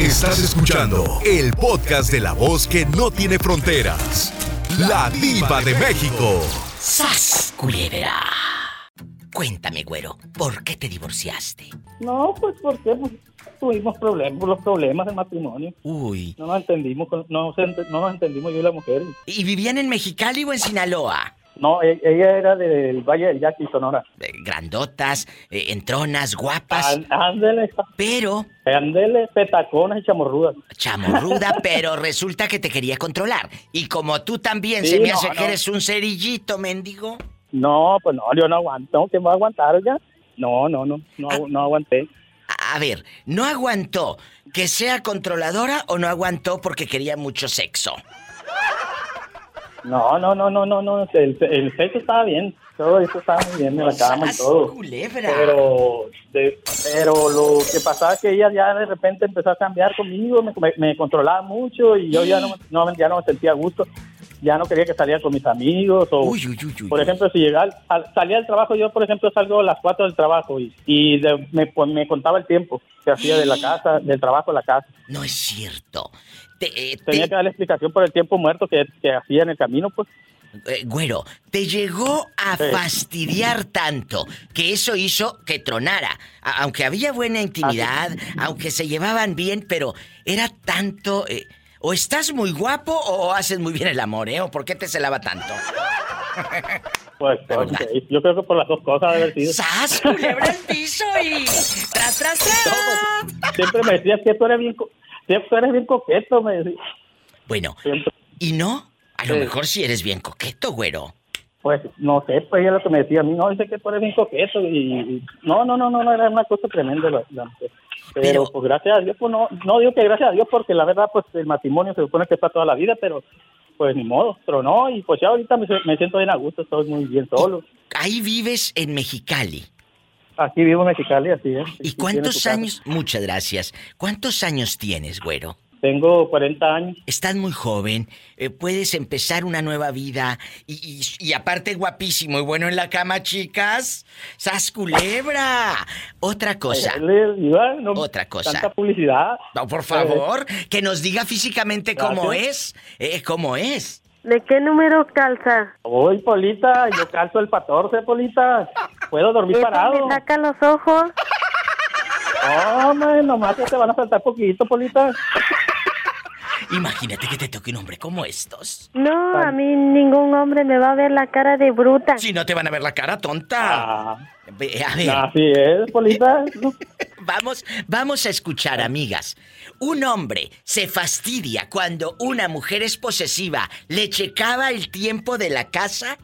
Estás escuchando el podcast de la voz que no tiene fronteras. La diva de México. ¡Sas, culebra! Cuéntame, güero, ¿por qué te divorciaste? No, pues porque pues, tuvimos problemas, los problemas del matrimonio. Uy. No nos entendimos, no, no nos entendimos yo y la mujer. ¿Y vivían en Mexicali o en Sinaloa? No, e- ella era del Valle del Yaqui, Sonora. Eh, Grandotas, eh, entronas, guapas, Án- Ándele, pero ándele, petaconas y chamorrudas. chamorruda, pero resulta que te quería controlar. Y como tú también Sí, se me no, hace que eres un cerillito, mendigo. No, pues no, yo no aguanto. ¿Quién va a aguantar ya? No, no, no, no, Ah. no aguanté. A a ver, ¿no aguantó que sea controladora o no aguantó porque quería mucho sexo? No, no, no, no, no, no. El, el sexo estaba bien. Todo eso estaba muy bien en la cama y ¡Sas, todo. culebra! Pero, de- pero lo que pasaba es que ella ya de repente empezó a cambiar conmigo, me, me- me controlaba mucho y yo ya no, no, ya no me sentía a gusto. Ya no quería que saliera con mis amigos o, Uy, uy, uy, uy. por ejemplo, si llegaba, al- salía del trabajo, yo por ejemplo salgo a las 4 del trabajo y, y de- me, pues, me contaba el tiempo que hacía de la casa, del trabajo a la casa. No es cierto. Te- eh, Tenía te- que darle explicación por el tiempo muerto que, que hacía en el camino, pues. eh, güero, te llegó a Sí. fastidiar tanto que eso hizo que tronara. A- aunque había buena intimidad, aunque se llevaban bien, pero era tanto. eh, o estás muy guapo o haces muy bien el amor, ¿eh? ¿O por qué te celaba tanto? Pues, De verdad. ok, yo creo que por las dos cosas debe haber sido. ¡Sas! Culebra al piso y. ¡Tras, tras, tras! Siempre me decías que tú eres bien, tú eres bien coqueto, me decía. Bueno, Siempre. ¿y no? A lo Sí. mejor si eres bien coqueto, güero. Pues no sé, pues ella lo que me decía a mí, no, dice que tú eres bien coqueto y, y- no, no, no, no, no, era una cosa tremenda la, la mujer. Pero, Pero- pues gracias a Dios, pues no, no digo que gracias a Dios porque la verdad pues el matrimonio se supone que está toda la vida, pero pues ni modo, tronó y pues ya ahorita me, me siento bien a gusto, estoy muy bien solo. Ahí vives en Mexicali. Aquí vivo en Mexicali, así es. ¿Y cuántos años? Muchas gracias. ¿Cuántos años tienes, güero? Tengo 40 años. Estás muy joven, eh, puedes empezar una nueva vida y, y- y aparte guapísimo y bueno en la cama, chicas. ¡Sas culebra! Otra cosa. No, Otra cosa. Tanta publicidad. No, por favor, que nos diga físicamente cómo es. Eh, ¿Cómo es? ¿De qué número calza? Uy, Polita, yo calzo el 14, Polita. Puedo dormir ¿Eso parado. me saca los ojos? Hombre, nomás que te van a faltar poquito, Polita. Imagínate que te toque un hombre como estos. No, a mí ningún hombre me va a ver la cara de bruta. Si no te van a ver la cara tonta. Ah, Ve, A ver. así es, Polita. Vamos, vamos a escuchar, amigas. Un hombre se fastidia cuando una mujer es posesiva, le checaba el tiempo de la casa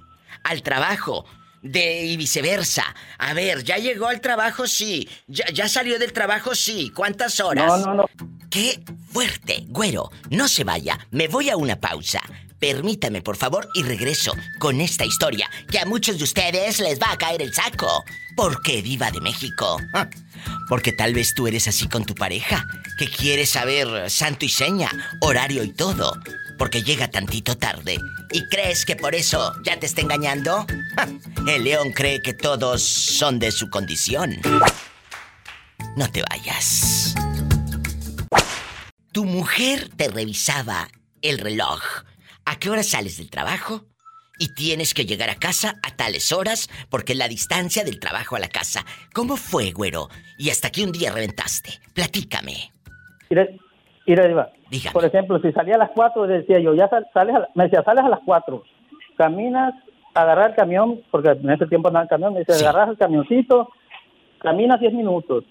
al trabajo. De, y viceversa. A ver, ¿ya llegó al trabajo? Sí. ¿Ya, ya salió del trabajo? Sí. ¿Cuántas horas? No, no, no. ¡Qué fuerte! Güero, no se vaya. Me voy a una pausa. Permítame, por favor, y regreso con esta historia que a muchos de ustedes les va a caer el saco. ¿Por qué, Diva de México? Ah, Porque tal vez tú eres así con tu pareja, que quiere saber santo y seña, horario y todo, porque llega tantito tarde. ¿Y crees que por eso ya te está engañando? El león cree que todos son de su condición. No te vayas. Tu mujer te revisaba el reloj. ¿A qué hora sales del trabajo? Y tienes que llegar a casa a tales horas porque es la distancia del trabajo a la casa. ¿Cómo fue, güero? Y hasta que un día reventaste. Platícame. Mira, Diva. Dígame. Por ejemplo, si salía a las 4, decía yo, ya sal- sales a la- me decía, sales a las 4, caminas, agarrar el camión, porque en ese tiempo andaba el camión, me dice, Sí. agarras el camioncito, caminas 10 minutos.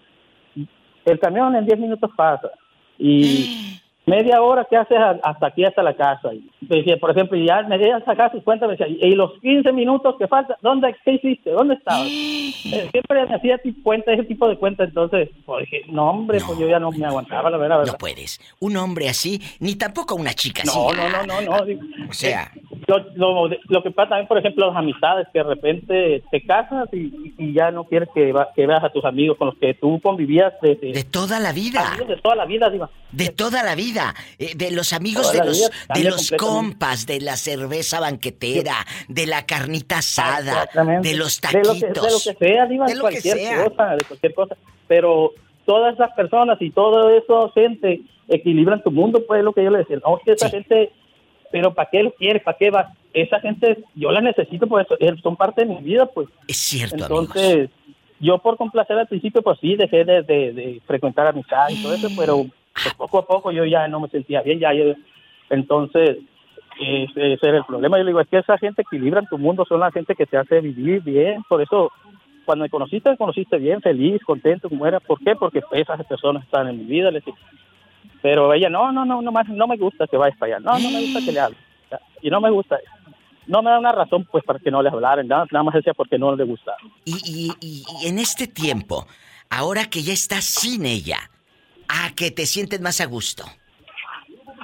El camión en 10 minutos pasa. Y media hora, ¿qué haces hasta aquí, hasta la casa? Y decía, por ejemplo, y ya me llegas a casa y cuenta, me decía, y los 15 minutos que faltan, ¿dónde, qué hiciste? ¿Dónde estabas? Eh, Siempre me hacía cuenta, ese tipo de cuenta, entonces, pues dije, no, hombre, pues yo ya no me aguantaba, la verdad. la No puedes. Un hombre así, ni tampoco una chica así. No, no, no, no, no. digo, O sea, Lo, lo, lo que pasa también, por ejemplo, las amistades, que de repente te casas y, y ya no quieres que, va- que veas a tus amigos con los que tú convivías desde de toda la vida. de toda la vida, digo. De toda la vida, eh, de los amigos de los, vida de los compas, de la cerveza banquetera, de la carnita asada, de los De lo taquitos. que, de lo que sea, diva, De lo que cualquier sea. cosa, de cualquier cosa. Pero todas esas personas y todo eso gente equilibran tu mundo, pues es lo que yo le decía. No, que esa gente, pero ¿para qué lo quieres? ¿Para qué vas? Esa gente, yo la necesito, pues son parte de mi vida, pues. Es cierto, Entonces, yo por complacer al principio, pues sí, dejé de, de, de frecuentar amistades y todo eso, pero pues, poco a poco yo ya no me sentía bien, ya yo, entonces, ese, era el problema. Yo le digo, es que esa gente equilibra en tu mundo, son la gente que te hace vivir bien, por eso cuando me conociste, me conociste bien, feliz, contento, como era. ¿Por qué? Porque esas personas están en mi vida. Le pero ella, no, no, no, no, no me gusta que vayas para allá. No, no me gusta que le hables. Y no me gusta. No me da una razón, pues, para que no le hablaran. Nada, nada más decía porque no le gusta. Y, y, y, en este tiempo, ahora que ya estás sin ella, ¿a que te sientes más a gusto?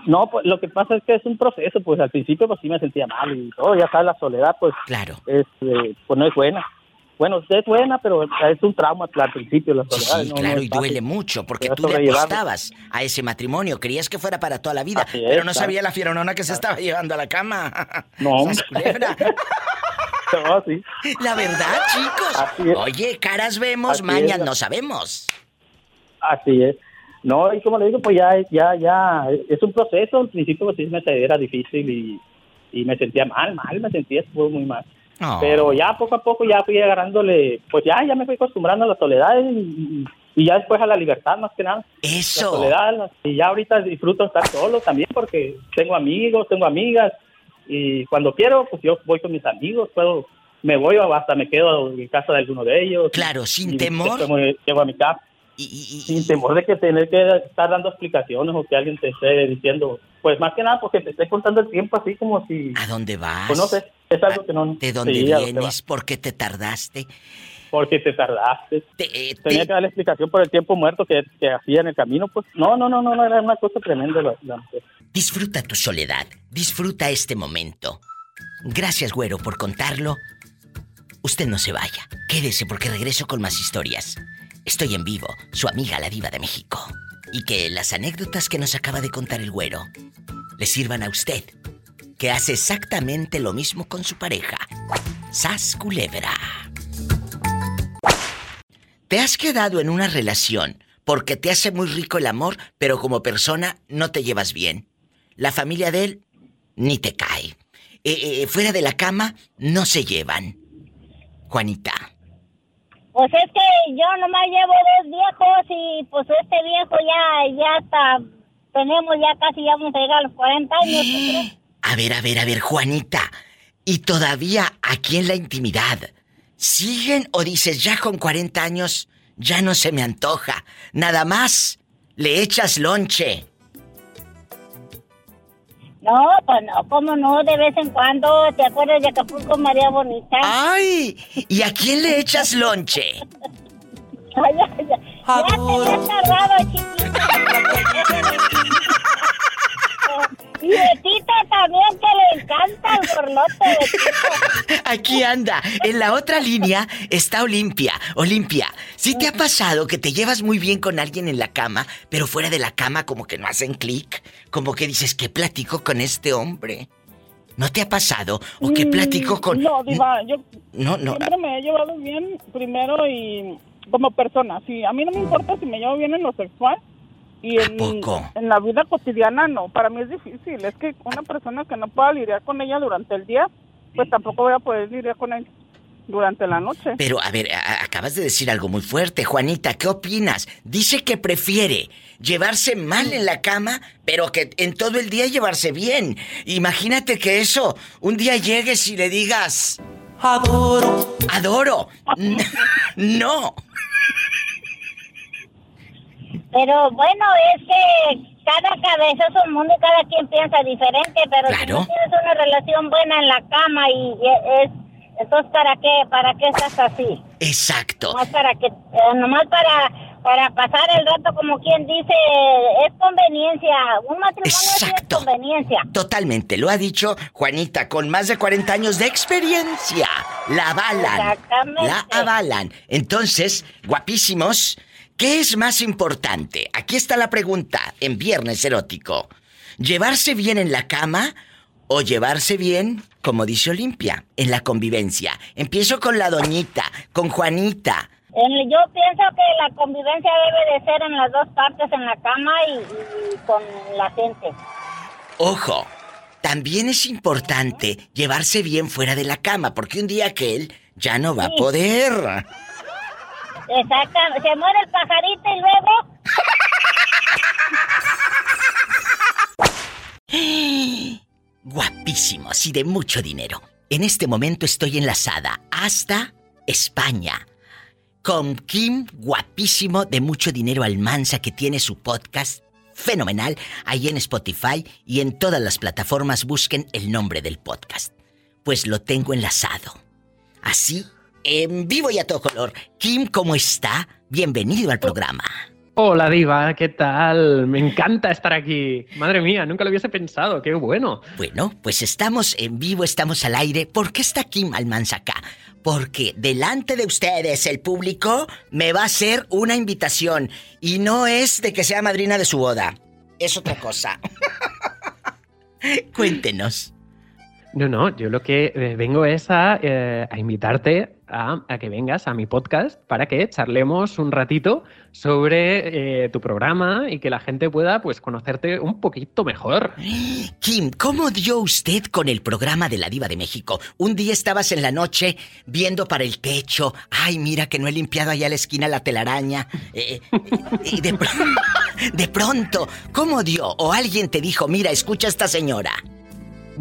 No, pues lo que pasa es que es un proceso, pues al principio pues sí me sentía mal y todo, ya sabes, la soledad pues, claro. este, pues no es buena bueno, es buena, pero es un trauma al principio la soledad. Sí, claro, y duele mucho, porque tú le apostabas a ese matrimonio, creías que fuera para toda la vida, pero no sabía la fieronona que se estaba llevando a la cama. No, no, sí. La verdad, chicos. Oye, caras vemos, mañas no sabemos. Así es. No, y como le digo, pues ya, ya, ya, es un proceso. Al principio pues sí me era difícil y, y me sentía mal, mal, me sentía muy mal. Pero ya poco a poco ya fui agarrándole, pues ya, ya me fui acostumbrando a la soledad y, ya después a la libertad más que nada. Eso. La soledad, y ya ahorita disfruto estar solo también porque tengo amigos, tengo amigas y cuando quiero, pues yo voy con mis amigos, puedo, me voy o hasta me quedo en casa de alguno de ellos. Claro, sin temor. llego a mi casa. Y, sin temor de que tener que estar dando explicaciones o que alguien te esté diciendo, pues más que nada porque te esté contando el tiempo así como si... ¿A dónde vas? Pues no sé, es algo que no... ¿De dónde vienes? ¿Por qué te tardaste? Porque te tardaste. Eh, Tenía que dar la explicación por el tiempo muerto que, hacía en el camino, pues no, no, no, no, no era una cosa tremenda. Disfruta tu soledad, disfruta este momento. Gracias, güero, por contarlo. Usted no se vaya, quédese porque regreso con más historias. Estoy en vivo, su amiga la diva de México. Y que las anécdotas que nos acaba de contar el güero le sirvan a usted, que hace exactamente lo mismo con su pareja. Sas Culebra. ¿Te has quedado en una relación porque te hace muy rico el amor, pero como persona no te llevas bien? La familia de él ni te cae. Eh, eh, fuera de la cama no se llevan. Juanita. Pues es que yo nomás llevo dos viejos y pues este viejo ya, ya está, tenemos ya casi, ya vamos a llegar a los 40 años. A ver, a ver, a ver, Juanita, ¿y todavía aquí en la intimidad siguen o dices ya con 40 años ya no se me antoja, nada más le echas lonche? No, pues no, cómo no, de vez en cuando, ¿te acuerdas de Acapulco, María Bonita? ¡Ay! ¿Y a quién le echas lonche? ay, ay, ay. Ya te has tardado, chiquita. Y Betito también, que le encanta el borlote. Aquí anda. En la otra línea está Olimpia. Olimpia, ¿sí te ha pasado que te llevas muy bien con alguien en la cama, pero fuera de la cama como que no hacen clic? Como que dices, ¿qué platico con este hombre? ¿No te ha pasado? ¿O qué platico con...? No, Diva, yo no, no. siempre me he llevado bien primero y como persona. Sí, a mí no me importa si me llevo bien en lo sexual, y en, en la vida cotidiana no, para mí es difícil. Es que una persona que no pueda lidiar con ella durante el día, pues tampoco voy a poder lidiar con él durante la noche. Pero a ver, acabas de decir algo muy fuerte, Juanita, ¿qué opinas? Dice que prefiere llevarse mal en la cama, pero que en todo el día llevarse bien. Imagínate que eso, un día llegues y le digas... Adoro. Adoro. no. Pero bueno, es que cada cabeza es un mundo y cada quien piensa diferente, pero si no tienes una relación buena en la cama y es entonces para qué para qué estás así? Exacto. Nomás para que eh, nomás para para pasar el rato como quien dice es conveniencia, un matrimonio es conveniencia. Totalmente, lo ha dicho Juanita con más de 40 años de experiencia. La avalan. Exactamente. La avalan. Entonces, guapísimos, ¿Qué es más importante? Aquí está la pregunta en Viernes Erótico. ¿Llevarse bien en la cama o llevarse bien, como dice Olimpia, en la convivencia? Empiezo con la doñita, con Juanita. yo pienso que la convivencia debe de ser en las dos partes, en la cama y, con la gente. Ojo, también es importante llevarse bien fuera de la cama, porque un día que él ya no va a poder. Exactamente, se muere el pajarito y luego... Guapísimos y de mucho dinero. En este momento estoy enlazada hasta España con Kim, guapísimo, de mucho dinero Almanza, que tiene su podcast fenomenal ahí en Spotify y en todas las plataformas busquen el nombre del podcast. Pues lo tengo enlazado. Así, en vivo y a todo color. Kim, ¿cómo está? Bienvenido al programa. Hola Diva, ¿qué tal? Me encanta estar aquí. Madre mía, nunca lo hubiese pensado, qué bueno. Bueno, pues estamos en vivo, estamos al aire. ¿Por qué está Kim Almanza acá? Porque delante de ustedes, el público, me va a hacer una invitación. Y no es de que sea madrina de su boda. Es otra cosa. Cuéntenos. No, no, yo lo que eh, vengo es a, eh, invitarte a, que vengas a mi podcast para que charlemos un ratito sobre eh, tu programa y que la gente pueda pues conocerte un poquito mejor. Kim, ¿cómo dio usted con el programa de la Diva de México? Un día estabas en la noche viendo para el techo, ay, mira que no he limpiado allá a la esquina la telaraña. y de, de pronto, ¿cómo dio? ¿O alguien te dijo, mira, escucha a esta señora?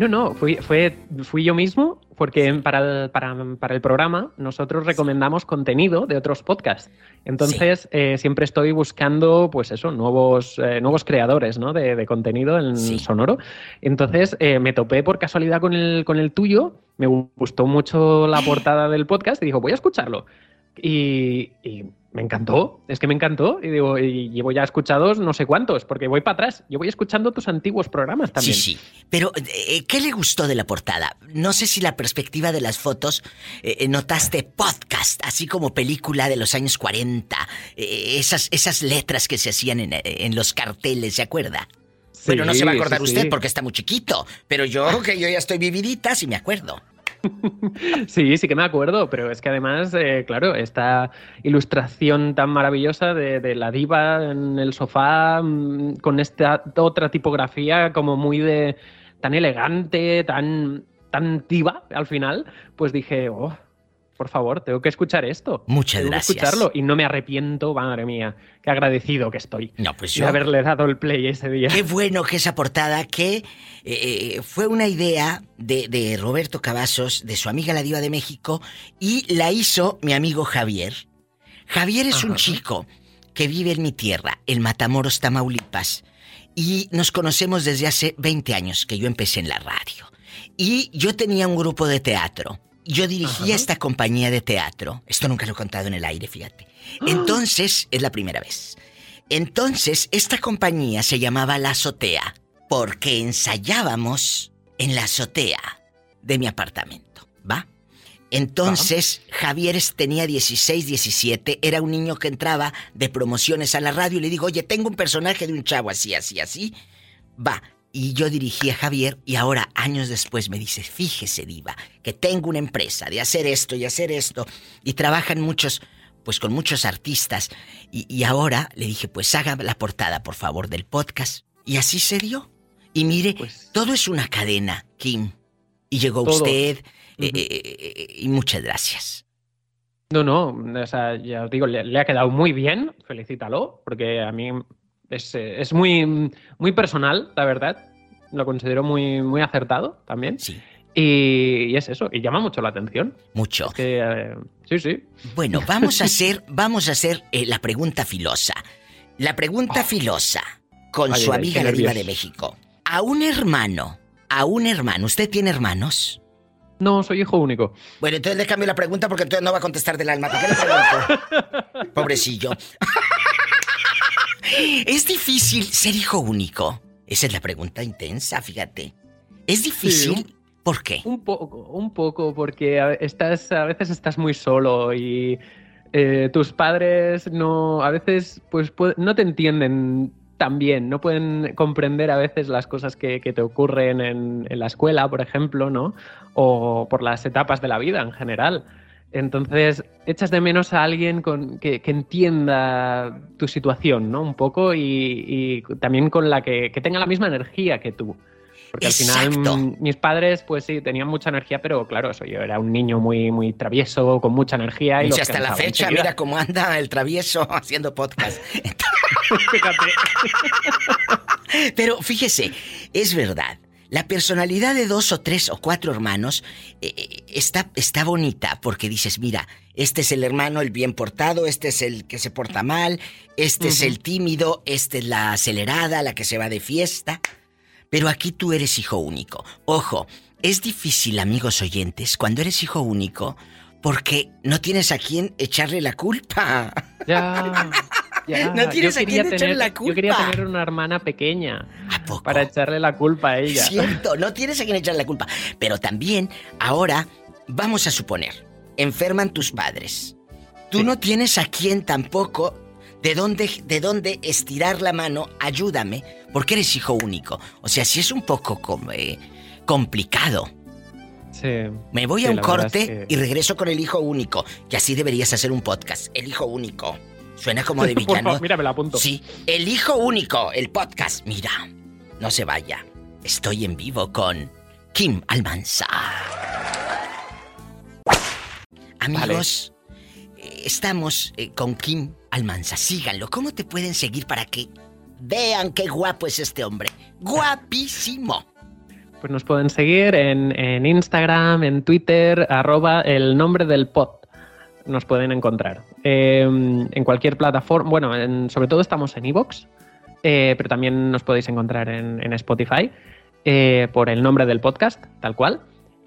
No, no, fui, fue, fui yo mismo porque para el, para, el, programa nosotros recomendamos contenido de otros podcasts. Entonces eh, siempre estoy buscando, pues eso, nuevos, eh, nuevos creadores ¿no? de, contenido en sonoro. Entonces eh, me topé por casualidad con el, con el tuyo, me gustó mucho la portada del podcast y dijo, voy a escucharlo. y me encantó, es que me encantó. Y digo, y llevo ya escuchados no sé cuántos, porque voy para atrás. Yo voy escuchando tus antiguos programas también. Sí, sí. Pero, eh, ¿qué le gustó de la portada? No sé si la perspectiva de las fotos eh, eh, notaste podcast, así como película de los años 40. esas, esas letras que se hacían en, los carteles, ¿se acuerda? Pero no se va a acordar usted porque está muy chiquito. Pero yo, que yo ya estoy vividita, sí me acuerdo. sí, sí que me acuerdo, pero es que además, eh, claro, esta ilustración tan maravillosa de, la diva en el sofá mm, con esta otra tipografía como muy de tan elegante, tan tan diva al final, pues dije, oh, por favor, tengo que escuchar esto. Muchas tengo gracias. Que escucharlo y no me arrepiento, madre mía, qué agradecido que estoy. No, pues De haberle dado el play ese día. Qué bueno que esa portada, que eh, eh, fue una idea de, Roberto Cavazos, de su amiga la Diva de México, y la hizo mi amigo Javier. Javier es un chico que vive en mi tierra, en Matamoros, Tamaulipas, y nos conocemos desde hace 20 años que yo empecé en la radio. Y yo tenía un grupo de teatro yo dirigía esta compañía de teatro. Esto nunca lo he contado en el aire, fíjate. Entonces, es la primera vez. Entonces, esta compañía se llamaba La Azotea porque ensayábamos en la azotea de mi apartamento, ¿va? Entonces, Javier tenía 16, 17, era un niño que entraba de promociones a la radio y le digo, oye, tengo un personaje de un chavo así, así, así. Va, y yo dirigí a Javier y ahora, años después, me dice, fíjese, Diva, que tengo una empresa de hacer esto y hacer esto. Y trabajan muchos, pues con muchos artistas. Y, ahora le dije, pues haga la portada, por favor, del podcast. Y así se dio. Y mire, pues todo es una cadena, Kim. Y llegó usted. Eh, eh, eh, y muchas gracias. No, no, o sea, ya os digo, le, le, ha quedado muy bien, felicítalo, porque a mí eh, es, muy, muy personal, la verdad. Lo considero muy, muy acertado también. Sí. Y, es eso, y llama mucho la atención. Mucho. Eh, sí, sí. Bueno, vamos a hacer, vamos a hacer eh, la pregunta filosa. La pregunta oh. filosa con su amiga la diva de México. A un hermano, a un hermano, ¿usted tiene hermanos? No, soy hijo único. Bueno, entonces le cambio la pregunta porque entonces no va a contestar del alma. ¿Por qué le pregunto? Pobrecillo. ¿Es difícil ser hijo único? Esa es la pregunta intensa, fíjate. ¿Es difícil? ¿Por qué? Un poco, un poco, porque a, estás, a veces estás muy solo y eh, tus padres no, a veces pues no te entienden tan bien, no pueden comprender a veces las cosas que, te ocurren en, en, la escuela, por ejemplo, ¿no? O por las etapas de la vida en general. Entonces, echas de menos a alguien con, que, entienda tu situación, ¿no? Un poco y, también con la que, tenga la misma energía que tú. Porque al final mm, mis padres, pues sí, tenían mucha energía, pero claro, eso, yo era un niño muy, muy travieso, con mucha energía. Y, hasta la fecha, mira cómo anda el travieso haciendo podcast. pero fíjese, es verdad. La personalidad de dos o tres o cuatro hermanos eh, eh, está, está bonita porque dices, mira, este es el hermano el bien portado, este es el que se porta mal, este es el tímido, este es la acelerada, la que se va de fiesta. Pero aquí tú eres hijo único. Ojo, es difícil, amigos oyentes, cuando eres hijo único, porque no tienes a quién echarle la culpa. Ya. no tienes a quién echarle la culpa. Yo quería tener una hermana pequeña. Para echarle la culpa a ella. Cierto, no tienes a quién echarle la culpa. Pero también, ahora, vamos a suponer, enferman tus padres. Tú no tienes a quién tampoco de dónde, de dónde estirar la mano, ayúdame, porque eres hijo único. O sea, si es un poco eh, complicado. Sí. Me voy a un corte y regreso con el hijo único, que así deberías hacer un podcast, el hijo único. Suena como de villano. mira, me la apunto. Sí, el hijo único, el podcast. Mira, no se vaya. Estoy en vivo con Kim Almanza. Amigos, estamos eh, con Kim Almanza. Síganlo. ¿Cómo te pueden seguir para que vean qué guapo es este hombre? Guapísimo. Pues nos pueden seguir en, Instagram, en Twitter, arroba el nombre del pod. Nos pueden encontrar. Em, en cualquier plataforma. Bueno, sobre todo estamos en Evox, eh, pero también nos podéis encontrar en, Spotify eh, por el nombre del podcast, tal cual.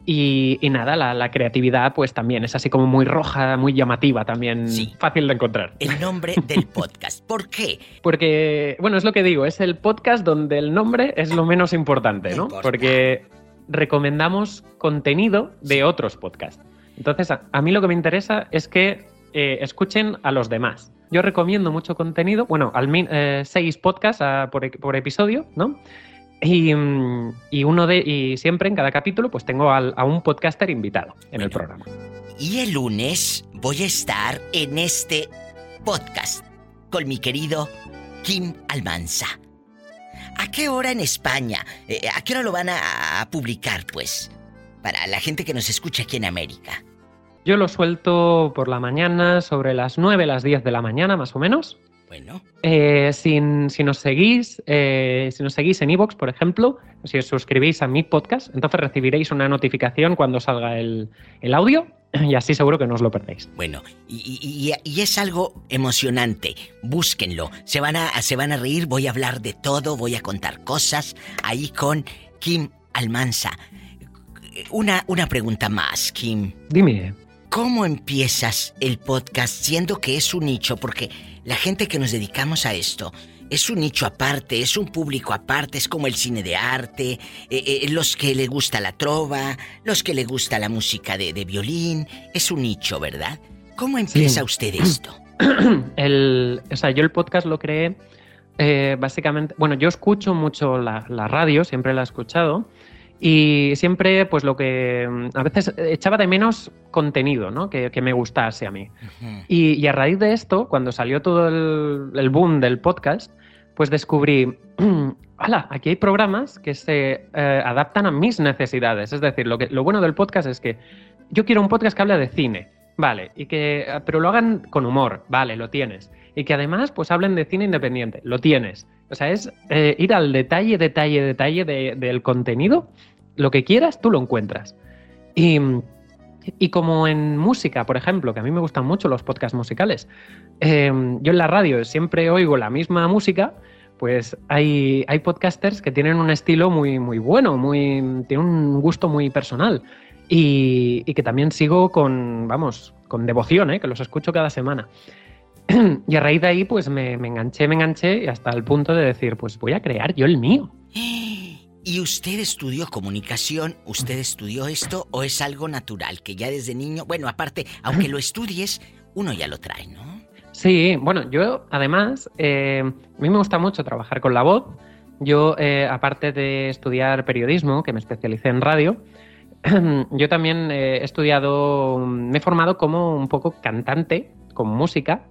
Y, nada, la, creatividad pues también es así como muy roja, muy llamativa también, fácil de encontrar. El nombre del podcast, ¿por qué? Porque, bueno, es lo que digo, es el podcast donde el nombre es lo menos importante, ¿no? Porque recomendamos contenido de otros podcasts. Entonces, a, mí lo que me interesa es que eh, escuchen a los demás. Yo recomiendo mucho contenido, bueno, al eh, seis podcasts ah, por, por episodio, ¿no? Y, uno de, y siempre en cada capítulo pues tengo a un podcaster invitado en el programa. Y el lunes voy a estar en este podcast con mi querido Kim Almanza. ¿A qué hora en España? Eh, ¿A qué hora lo van a, publicar, pues? Para la gente que nos escucha aquí en América. Yo lo suelto por la mañana, sobre las 9, las 10 de la mañana, más o menos. Eh, si, nos seguís, eh, si nos seguís en Evox, por ejemplo, si os suscribís a mi podcast, entonces recibiréis una notificación cuando salga el, audio y así seguro que no os lo perdéis. Bueno, y, es algo emocionante. Búsquenlo. Se van, a, se van a reír, voy a hablar de todo, voy a contar cosas ahí con Kim Almanza. Una, una pregunta más, Kim. Dime. ¿Cómo empiezas el podcast siendo que es un nicho? Porque la gente que nos dedicamos a esto es un nicho aparte, es un público aparte, es como el cine de arte, eh, eh, los que le gusta la trova, los que le gusta la música de, violín, es un nicho, ¿verdad? ¿Cómo empieza usted esto? El, o sea, yo el podcast lo creé eh, básicamente, bueno, yo escucho mucho la, la radio, siempre la he escuchado, y siempre, pues lo que mm, a veces echaba de menos contenido, ¿no? Que, me gustase a mí. y, a raíz de esto, cuando salió todo el, boom del podcast, pues descubrí, ¡hala! Aquí hay programas que se eh, adaptan a mis necesidades. Es decir, lo, que, lo bueno del podcast es que yo quiero un podcast que hable de cine, vale, y que, pero lo hagan con humor, vale, lo tienes. Y que además, pues hablen de cine independiente, lo tienes. O sea, es eh, ir al detalle, detalle, detalle del contenido lo que quieras, tú lo encuentras. Y, como en música, por ejemplo, que a mí me gustan mucho los podcasts musicales, em, yo en la radio siempre oigo la misma música, pues hay, hay podcasters que tienen un estilo muy, muy bueno, muy, tienen un gusto muy personal. Y, que también sigo con, vamos, con devoción, ¿eh? que los escucho cada semana. y a raíz de ahí, pues me, me enganché, me enganché y hasta el punto de decir, pues voy a crear yo el mío. ¿Y usted estudió comunicación? ¿Usted estudió esto o es algo natural que ya desde niño, bueno, aparte, aunque lo estudies, uno ya lo trae, ¿no? Sí, bueno, yo además, eh, a mí me gusta mucho trabajar con la voz. Yo, eh, aparte de estudiar periodismo, que me especialicé en radio, yo también he estudiado, me he formado como un poco cantante, con música,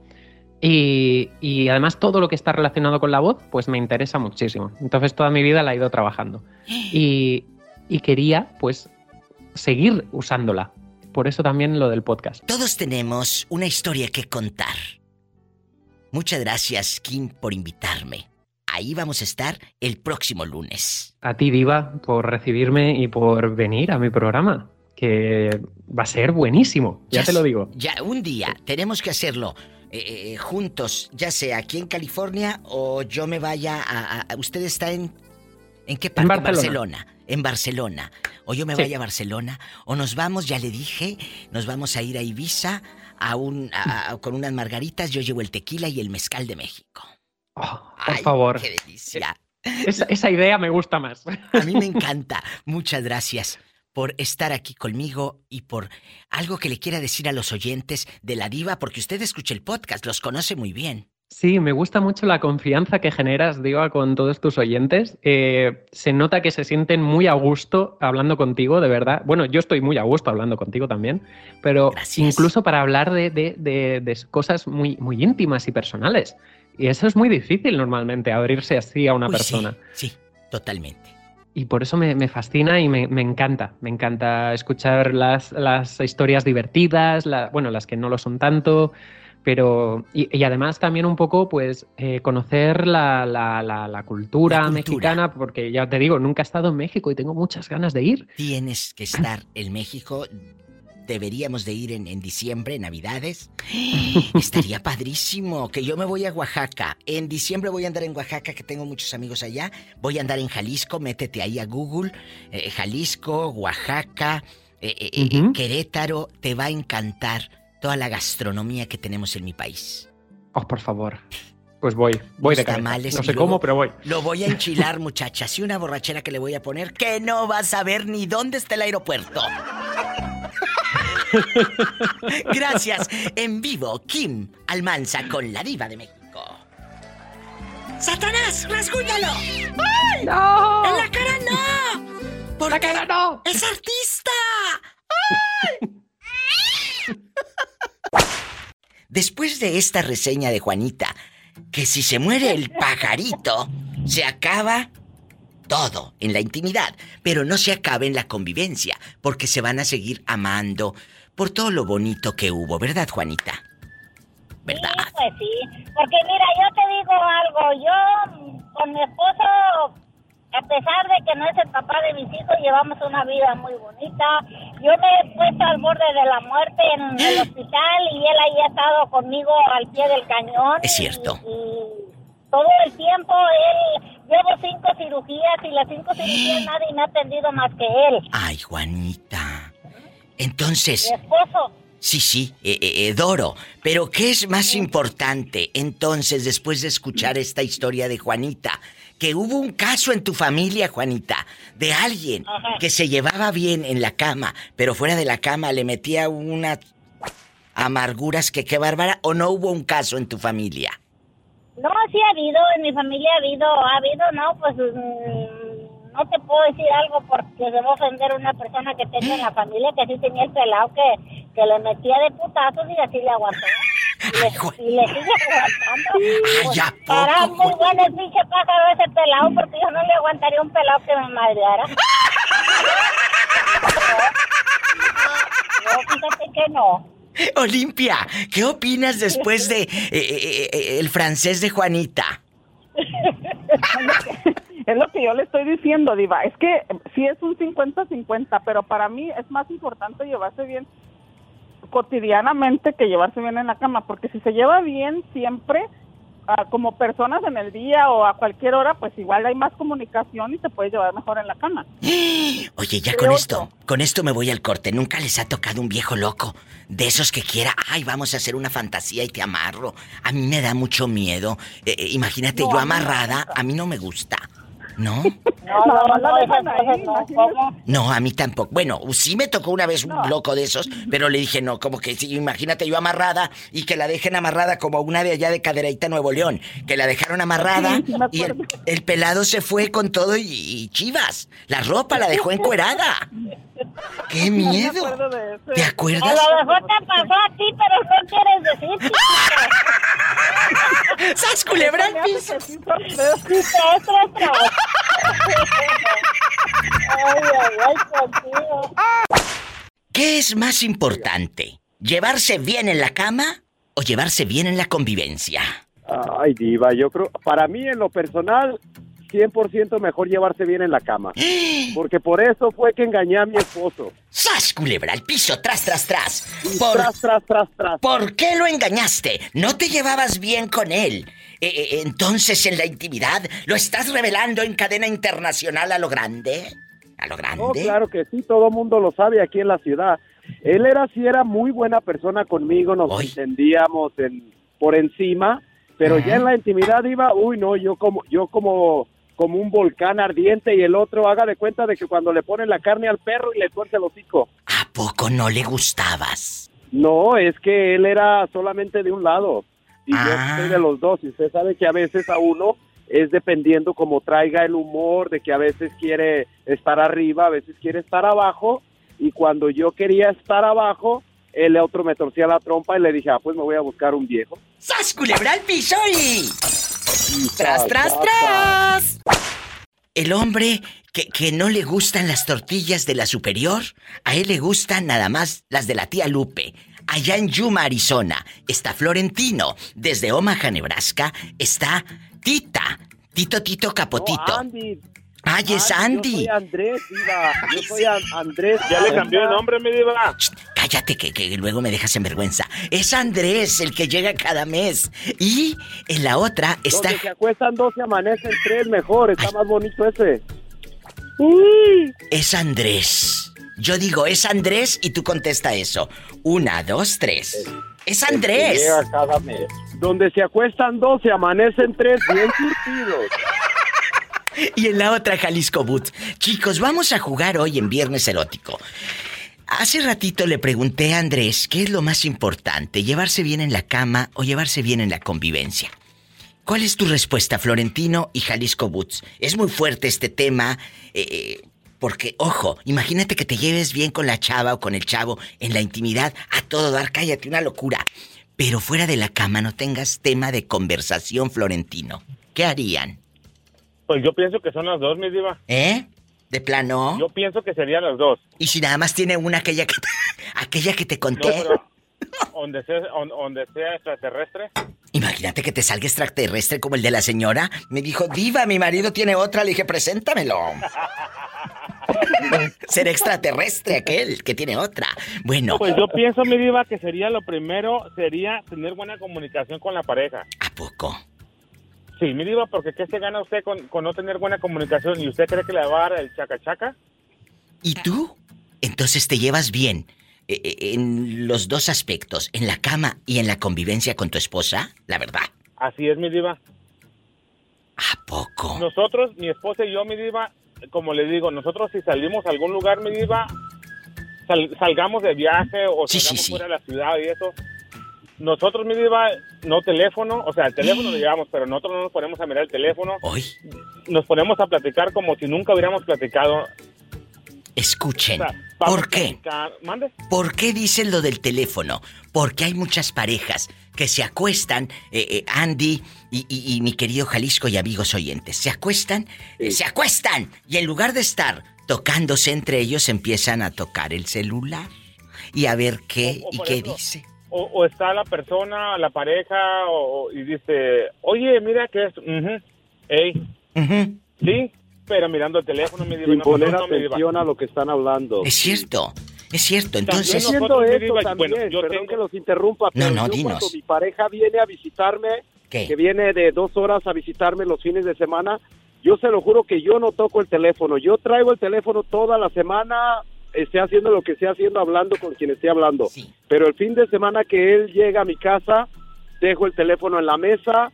y, además todo lo que está relacionado con la voz, pues me interesa muchísimo. Entonces toda mi vida la he ido trabajando. Y, y quería, pues, seguir usándola. Por eso también lo del podcast. Todos tenemos una historia que contar. Muchas gracias, Kim, por invitarme. Ahí vamos a estar el próximo lunes. A ti, Diva, por recibirme y por venir a mi programa, que va a ser buenísimo, ya, te lo digo. Ya, un día tenemos que hacerlo. Eh, eh, juntos, ya sea aquí en California o yo me vaya a... usted está en... ¿En qué parte? En Barcelona. En Barcelona. O yo me vaya a Barcelona. O nos vamos, ya le dije, nos vamos a ir a Ibiza a un, con unas margaritas. Yo llevo el tequila y el mezcal de México. Oh, por favor. Qué delicia. Esa, idea me gusta más. A mí me encanta. Muchas gracias por estar aquí conmigo y por algo que le quiera decir a los oyentes de la diva, porque usted escucha el podcast, los conoce muy bien. Sí, me gusta mucho la confianza que generas, Diva, con todos tus oyentes. Eh, se nota que se sienten muy a gusto hablando contigo, de verdad. Bueno, yo estoy muy a gusto hablando contigo también, pero incluso para hablar de, de, cosas muy, muy íntimas y personales. Y eso es muy difícil normalmente, abrirse así a una persona. Sí, totalmente. Y por eso me, fascina y me, encanta. Me encanta escuchar las, las historias divertidas, bueno, las que no lo son tanto, pero. Y, además también un poco, pues, eh, conocer la, la, la, cultura mexicana, porque ya te digo, nunca he estado en México y tengo muchas ganas de ir. Tienes que estar en México deberíamos de ir en, diciembre, Navidades. Estaría padrísimo que yo me voy a Oaxaca. En diciembre voy a andar en Oaxaca, que tengo muchos amigos allá. Voy a andar en Jalisco, métete ahí a Google. Eh, Jalisco, Oaxaca, eh, eh, Querétaro. Te va a encantar toda la gastronomía que tenemos en mi país. Oh, por favor. Pues voy, voy de tamales. No sé cómo, pero voy. Lo voy a enchilar, muchachas. Y una borrachera que le voy a poner que no vas a ver ni dónde está el aeropuerto. Gracias. En vivo, Kim Almanza con la diva de México. ¡Satanás! ¡Rasguñalo! ¡Ay! ¡No! ¡En la cara no! ¿Por la cara no! ¡Es artista! Después de esta reseña de Juanita, que si se muere el pajarito, se acaba todo en la intimidad, pero no se acaba en la convivencia, porque se van a seguir amando, por todo lo bonito que hubo, ¿verdad, Juanita? ¿Verdad? Sí, pues sí. Porque mira, yo te digo algo, yo con mi esposo, a pesar de que no es el papá de mis hijos, llevamos una vida muy bonita. Yo me he puesto al borde de la muerte en el hospital y él ahí ha estado conmigo al pie del cañón. Es cierto. Y, todo el tiempo él llevo cinco cirugías y las cinco cirugías nadie me ha atendido más que él. Ay, Juanita. Entonces... Mi esposo. Sí, sí, eh, eh, eh, Doro. Pero ¿qué es más importante entonces después de escuchar esta historia de Juanita? Que hubo un caso en tu familia, Juanita, de alguien que se llevaba bien en la cama, pero fuera de la cama le metía unas amarguras que qué bárbara, o no hubo un caso en tu familia? No, sí ha habido, en mi familia ha habido, ha habido, no, pues... Mm, no te puedo decir algo porque debo ofender a una persona que tengo en la familia que sí tenía el pelado que, que le metía de putazos y así le aguantó. Y le, y le sigue aguantando. Ay, ya Era muy bueno el pinche pájaro ese pelado porque yo no le aguantaría un pelado que me madreara. no, fíjate que no. Olimpia, ¿qué opinas después de eh, eh, eh, el francés de Juanita? Es lo que yo le estoy diciendo, Diva. Es que sí es un 50-50, pero para mí es más importante llevarse bien cotidianamente que llevarse bien en la cama, porque si se lleva bien siempre, ah, como personas en el día o a cualquier hora, pues igual hay más comunicación y se puede llevar mejor en la cama. Oye, ya con esto, con esto me voy al corte. Nunca les ha tocado un viejo loco, de esos que quiera, ay, vamos a hacer una fantasía y te amarro. A mí me da mucho miedo. Eh, eh, imagínate, yo amarrada, a mí no me gusta. ¿No? No, no, no, no, a mí tampoco. Bueno, sí me tocó una vez un loco de esos, pero le dije no, como que sí, imagínate yo amarrada y que la dejen amarrada como una de allá de Cadereyta, Nuevo León, que la dejaron amarrada y el, pelado se fue con todo y, chivas. La ropa la dejó encuerada. ¡Qué miedo! ¿Te acuerdas? A lo mejor te pasó a ti, pero no quieres decir. ¡Sas culebra el piso! ¿Qué es más importante? ¿Llevarse bien en la cama o llevarse bien en la convivencia? Ay, diva, yo creo, para mí en lo personal, 100% mejor llevarse bien en la cama. Porque por eso fue que engañé a mi esposo. ¡Sas, culebra! Al piso, tras, tras, tras. Por... Tras, tras, tras, tras. ¿Por qué lo engañaste? ¿No te llevabas bien con él? Eh, eh, entonces, en la intimidad, ¿lo estás revelando en cadena internacional a lo grande? ¿A lo grande? No, claro que sí, todo mundo lo sabe aquí en la ciudad. Él era, sí, era muy buena persona conmigo, nos entendíamos en, por encima, pero ya en la intimidad iba, uy, no, yo como, yo como como un volcán ardiente y el otro haga de cuenta de que cuando le ponen la carne al perro y le tuerce el hocico. ¿A poco no le gustabas? No, es que él era solamente de un lado y yo ah. soy de los dos y usted sabe que a veces a uno es dependiendo como traiga el humor, de que a veces quiere estar arriba, a veces quiere estar abajo y cuando yo quería estar abajo, el otro me torcía la trompa y le dije, ah, pues me voy a buscar un viejo. ¡Sas, culebra el piso ¡Tras, tras, tras! El hombre que, que, no le gustan las tortillas de la superior, a él le gustan nada más las de la tía Lupe. Allá en Yuma, Arizona, está Florentino. Desde Omaha, Nebraska, está Tita. Tito Tito Capotito. Ay, es Andy. Yo soy Andrés, diva. Yo soy Andrés. Ya le cambió el nombre, mi diva. Cállate, que, que, luego me dejas en vergüenza. Es Andrés el que llega cada mes. Y en la otra está... Donde se acuestan dos, se amanecen tres, mejor. Está más bonito ese. Es Andrés. Yo digo, es Andrés y tú contesta eso. Una, dos, tres. Es Andrés. llega cada mes. Donde se acuestan dos, se amanecen tres, bien curtidos. Y en la otra Jalisco Boots. Chicos, vamos a jugar hoy en Viernes Erótico. Hace ratito le pregunté a Andrés qué es lo más importante, llevarse bien en la cama o llevarse bien en la convivencia. ¿Cuál es tu respuesta, Florentino y Jalisco Boots? Es muy fuerte este tema, eh, eh, porque, ojo, imagínate que te lleves bien con la chava o con el chavo en la intimidad, a todo dar, cállate, una locura. Pero fuera de la cama no tengas tema de conversación, Florentino. ¿Qué harían? Pues yo pienso que son las dos, mi diva. ¿Eh? ¿De plano? Yo pienso que serían las dos. ¿Y si nada más tiene una, aquella que te, aquella que te conté? donde, sea, donde sea extraterrestre. Imagínate que te salga extraterrestre como el de la señora. Me dijo, diva, mi marido tiene otra. Le dije, preséntamelo. Ser extraterrestre aquel que tiene otra. Bueno. Pues yo pienso, mi diva, que sería lo primero, sería tener buena comunicación con la pareja. ¿A poco? Sí, mi diva, porque ¿qué se gana usted con, no tener buena comunicación? ¿Y usted cree que le va a dar el chaca chaca? ¿Y tú? Entonces te llevas bien eh, eh, en los dos aspectos, en la cama y en la convivencia con tu esposa, la verdad. Así es, mi diva. ¿A poco? Nosotros, mi esposa y yo, mi diva, como le digo, nosotros si salimos a algún lugar, mi diva, salgamos de viaje o salgamos fuera de la ciudad y eso, nosotros, mi diva, no teléfono, o sea, el teléfono lo llevamos, pero nosotros no nos ponemos a mirar el teléfono. ¿Hoy? Nos ponemos a platicar como si nunca hubiéramos platicado. Escuchen, ¿por qué? ¿Mande? ¿Por qué dicen lo del teléfono? Porque hay muchas parejas que se acuestan, eh, eh, Andy y, mi querido Jalisco y amigos oyentes, se acuestan, eh, se acuestan, y en lugar de estar tocándose entre ellos, empiezan a tocar el celular y a ver qué y qué dice o, está la persona, la pareja, y dice, oye, mira que es, hey, sí, pero mirando el teléfono me Sin poner atención a lo que están hablando. Es cierto. Es cierto, entonces... Yo siento eso también, perdón que los interrumpa, pero no, no, yo dinos. cuando mi pareja viene a visitarme, que viene de dos horas a visitarme los fines de semana, yo se lo juro que yo no toco el teléfono, yo traigo el teléfono toda la semana esté haciendo lo que esté haciendo, hablando con quien esté hablando. Pero el fin de semana que él llega a mi casa, dejo el teléfono en la mesa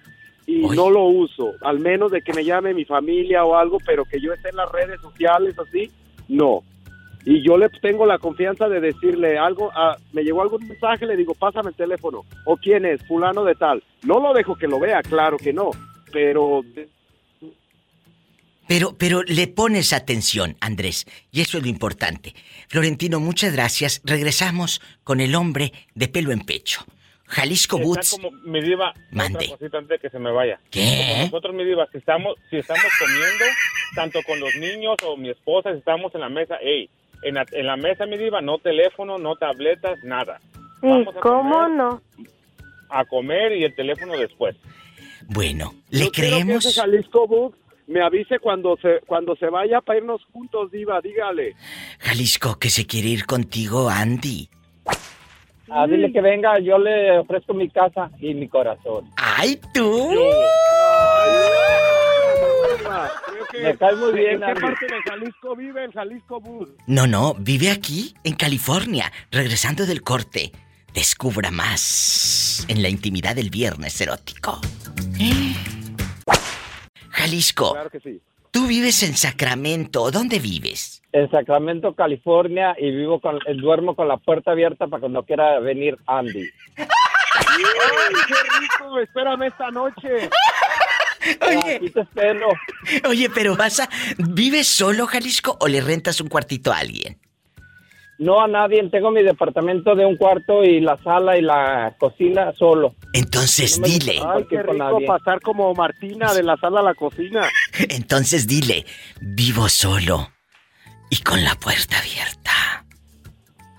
y no lo uso, al menos de que me llame mi familia o algo, pero que yo esté en las redes sociales así, no. Y yo le tengo la confianza de decirle algo, me llegó algún mensaje, le digo, pásame el teléfono, o quién es, fulano de tal. No lo dejo que lo vea, claro que no, pero Pero, pero le pones atención, Andrés, y eso es lo importante. Florentino, muchas gracias. Regresamos con el hombre de pelo en pecho. Jalisco Boots. como, mi diva, Mande. Otra antes de que se me vaya. ¿Qué? nosotros, mi diva, si estamos, si estamos comiendo, tanto con los niños o mi esposa, si estamos en la mesa, ey, en la, en la mesa, mi diva, no teléfono, no tabletas, nada. ¿Y cómo no? A comer y el teléfono después. Bueno, ¿le creemos? Que Jalisco Books me avise cuando se cuando se vaya para irnos juntos, diva, dígale. Jalisco, que se quiere ir contigo, Andy. Ah, dile que venga, yo le ofrezco mi casa y mi corazón. ¡Ay, tú! Me cae muy bien. ¿En qué parte de Jalisco vive en Jalisco Bus? No, no, vive aquí, en California, regresando del corte. Descubra más en la intimidad del viernes erótico. Jalisco. Claro que sí. Tú vives en Sacramento. ¿Dónde vives? En Sacramento, California, y vivo con, eh, duermo con la puerta abierta para cuando quiera venir Andy. ¡Ay, qué rico! Espérame esta noche. Oye, Aquí te espero. oye, pero vas a... ¿Vives solo, Jalisco, o le rentas un cuartito a alguien? No a nadie, tengo mi departamento de un cuarto y la sala y la cocina solo. Entonces No dile. Ay, qué rico nadie. pasar como Martina de la sala a la cocina. entonces dile, vivo solo y con la puerta abierta.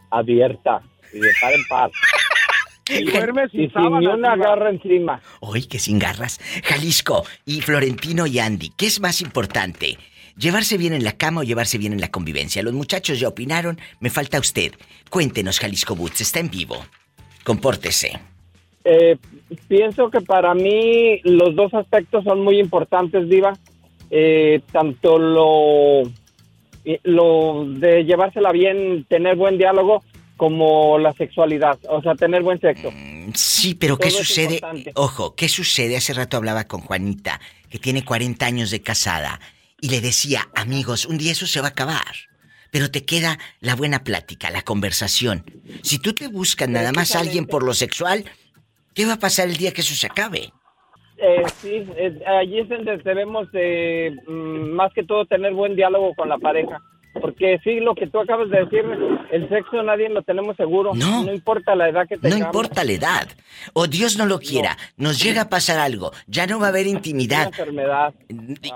Abierta y de par en par. Y duermes Y sin sin ni una garra encima. Hoy que sin garras. Jalisco y Florentino y Andy, ¿qué es más importante? ¿Llevarse bien en la cama o llevarse bien en la convivencia? Los muchachos ya opinaron, me falta usted. Cuéntenos, Jalisco Boots, está en vivo. Compórtese. Eh, pienso que para mí los dos aspectos son muy importantes, Diva. Eh, tanto lo, eh, lo de llevársela bien, tener buen diálogo, como la sexualidad, o sea, tener buen sexo. Sí, pero ¿qué Todo es sucede? Ojo, ¿qué sucede? Hace rato hablaba con Juanita, que tiene 40 años de casada, y le decía, amigos, un día eso se va a acabar. Pero te queda la buena plática, la conversación. Si tú te buscas nada más a alguien por lo sexual, ¿qué va a pasar el día que eso se acabe? Eh, sí, eh, allí es donde debemos de, mm, más que todo, tener buen diálogo con la pareja. Porque sí, lo que tú acabas de decir, el sexo nadie lo tenemos seguro. No. No importa la edad que No tengamos. importa la edad. O Dios no lo quiera, nos llega a pasar algo, ya no va a haber Una intimidad. enfermedad.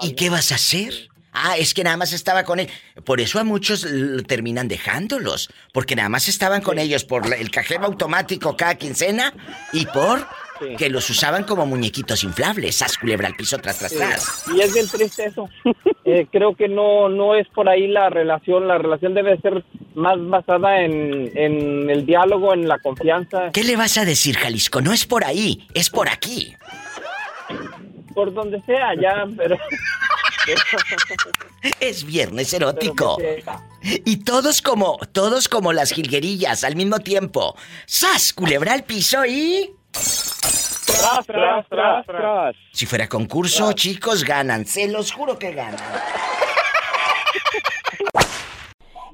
¿Y qué vas a hacer? Ah, es que nada más estaba con él. Por eso a muchos terminan dejándolos. Porque nada más estaban con ellos por el cajero automático cada quincena y por Sí. que los usaban como muñequitos inflables. Sas culebra al piso tras, tras, Sí. tras. Y es bien triste eso. Eh, creo que no no es por ahí la relación. La relación debe ser más basada en, en el diálogo, en la confianza, ¿Qué le vas a decir, Jalisco? No es por ahí, es por aquí. por donde sea, ya, pero... Es viernes erótico. Y todos como, todos como las jilguerillas al mismo tiempo. ¡Sas! Culebra al piso y... Tras, tras, tras, tras. Si fuera concurso, chicos, ganan. Se los juro que ganan.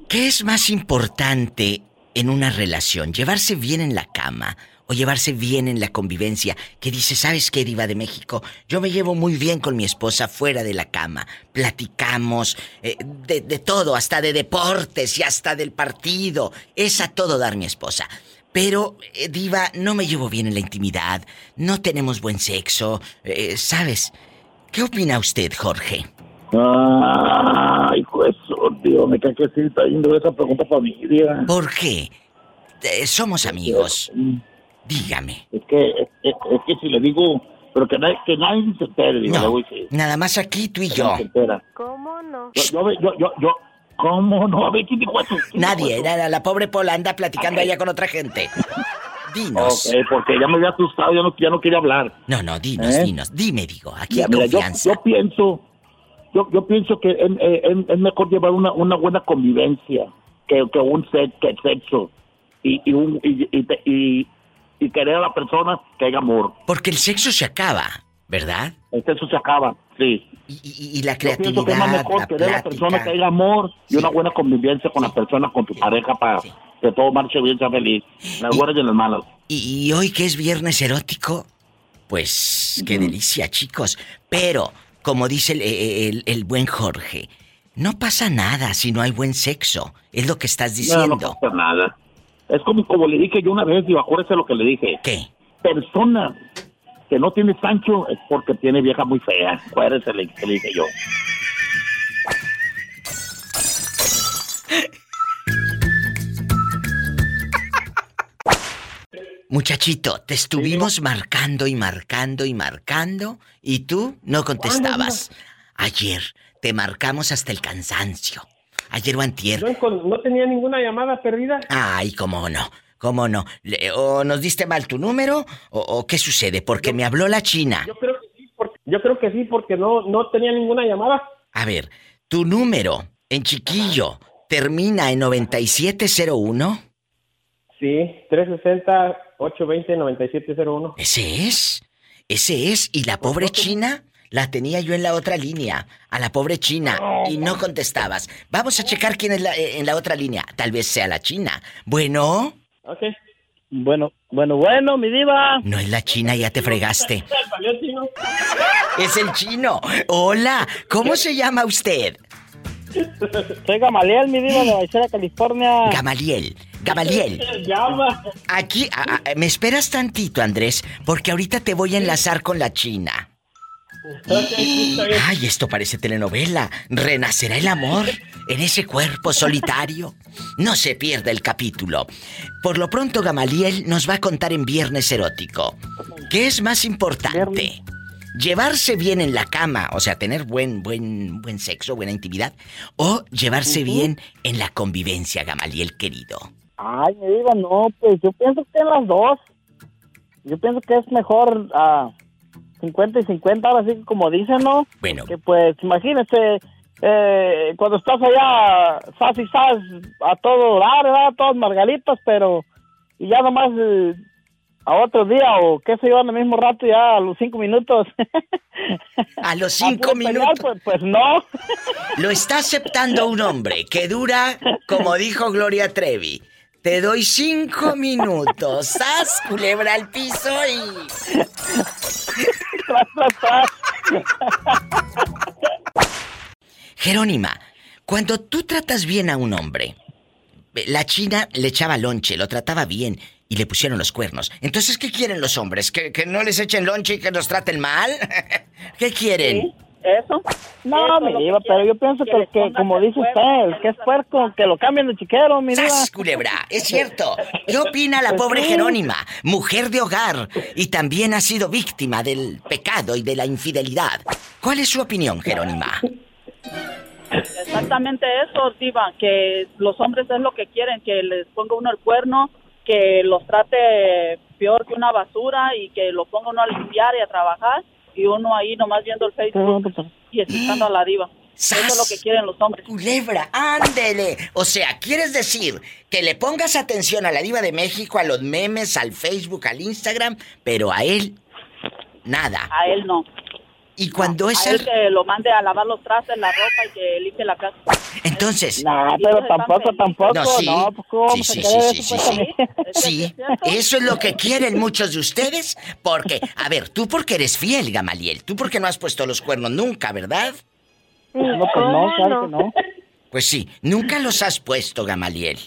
¿Qué es más importante en una relación? ¿Llevarse bien en la cama o llevarse bien en la convivencia? Que dice, ¿sabes qué, Diva de México? Yo me llevo muy bien con mi esposa fuera de la cama. Platicamos eh, de, de todo, hasta de deportes y hasta del partido. Es a todo dar mi esposa. Pero, eh, Diva, no me llevo bien en la intimidad. No tenemos buen sexo. eh, ¿Sabes? ¿Qué opina usted, Jorge? Ay, pues, Dios, me cae que sí está yendo esa pregunta familia. ¿Por qué? Eh, somos amigos. Dígame. Es que, es, es- es que si le digo, pero que, nadie- que nadie se entere, digo, le No, voy a decir. nada más aquí tú y Que yo. nadie se entera. ¿Cómo no? Yo, yo, yo, yo, yo, ¿cómo no? A ver, ¿quién dijo eso? ¿Quién Nadie, era la pobre Pola anda platicando allá con otra gente. Dinos. Ok, porque ya me había asustado, ya no, ya no quería hablar. No, no, dinos, ¿Eh? dinos. Dime, digo, aquí Ya, hay mira, confianza. yo pienso, yo, yo pienso que es, mejor llevar una, una buena convivencia que, que un sex- que sexo y, y, un, y, y- y querer a la persona que haya amor. Porque el sexo se acaba, ¿verdad? El sexo se acaba, sí. Y, y- y la Yo pienso que es más creatividad, mejor querer a la persona que haya amor y Sí. una buena convivencia con la persona, con tu pareja para Sí. que todo marche bien, sea feliz. Las Y- buenas y las malas. Y, y hoy que es viernes erótico, pues qué delicia, chicos. Pero como dice el, buen Jorge, no pasa nada si no hay buen sexo. Es lo que estás diciendo. No, no pasa nada. Es como, como le dije yo una vez, y acuérdese lo que le dije. ¿Qué? Persona que no tiene Sancho es porque tiene vieja muy fea. Lo que le dije yo. Muchachito, te estuvimos marcando y marcando y marcando y tú no contestabas. Ayer te marcamos hasta el cansancio. Ayer o antier. ¿No tenía ninguna llamada perdida? Ay, cómo no. ¿Cómo no? ¿O nos diste mal tu número? ¿O, qué sucede? Porque me habló la China. Yo creo que sí, porque, yo creo que sí, porque no, no tenía ninguna llamada. A ver, tu número en chiquillo termina en 9701. Sí, 360 820-9701. Ese es. Ese es. Y la pobre china la tenía yo en la otra línea. A la pobre china. Y no contestabas. Vamos a checar quién es eh, en la otra línea. Tal vez sea la china. Bueno. Ok. Bueno, bueno, bueno, mi diva. No es la china, ya te fregaste. es el chino. Hola, ¿cómo se llama usted? Soy Gamaliel, mi diva de Baixera, California. Gamaliel. Gamaliel. Aquí, me esperas tantito, Andrés, porque ahorita te voy a enlazar con la China. Ay, esto parece telenovela. ¿Renacerá el amor en ese cuerpo solitario? No se pierda el capítulo. Por lo pronto, Gamaliel nos va a contar en Viernes Erótico. ¿Qué es más importante? llevarse bien en la cama, o sea, tener buen, buen, buen sexo, buena intimidad, o llevarse bien en la convivencia, Gamaliel querido. Ay, me diga, no, pues yo pienso que en las dos. Yo pienso que es mejor ah, 50 y 50, ahora sí como dicen, ¿no? Bueno. Que pues, imagínese, eh, cuando estás allá, estás y estás a todo dar, ¿verdad? Todos margaritas, pero... Y ya nomás eh, a otro día o qué sé yo, en el mismo rato ya a los cinco minutos. A los cinco minutos. Pues, pues, no. Lo está aceptando un hombre que dura, como dijo Gloria Trevi, te doy cinco minutos. ¡Sas, culebra al piso y. Jerónima, cuando tú tratas bien a un hombre, la china le echaba lonche, lo trataba bien y le pusieron los cuernos. Entonces, ¿qué quieren los hombres? ¿Que, no les echen lonche y que nos traten mal? ¿Qué quieren? Eso. No, mi diva, pero yo pienso que, que, como dice usted, el que es puerco, que lo cambien de chiquero, mi diva. culebra! Es cierto. ¿Qué opina la pues pobre Jerónima, mujer de hogar, y también ha sido víctima del pecado y de la infidelidad? ¿Cuál es su opinión, Jerónima? Exactamente eso, diva, que los hombres es lo que quieren, que les ponga uno el cuerno, que los trate peor que una basura y que lo ponga uno a limpiar y a trabajar y uno ahí nomás viendo el Facebook y escuchando a la diva. Eso es lo que quieren los hombres. Culebra, ándele. O sea, ¿quieres decir que le pongas atención a la diva de México, a los memes, al Facebook, al Instagram, pero a él nada? A él no. Y cuando es a él que lo mande a lavar los trastes, la ropa y que limpie la casa. Entonces. No, pero tampoco, tampoco. No, sí. No, pues, sí, sí, sí, sí, sí, sí. eso es lo que quieren muchos de ustedes. Porque, a ver, tú porque eres fiel, Gamaliel. Tú porque no has puesto los cuernos nunca, ¿verdad? No, pues no, claro que no. Pues sí, nunca los has puesto, Gamaliel.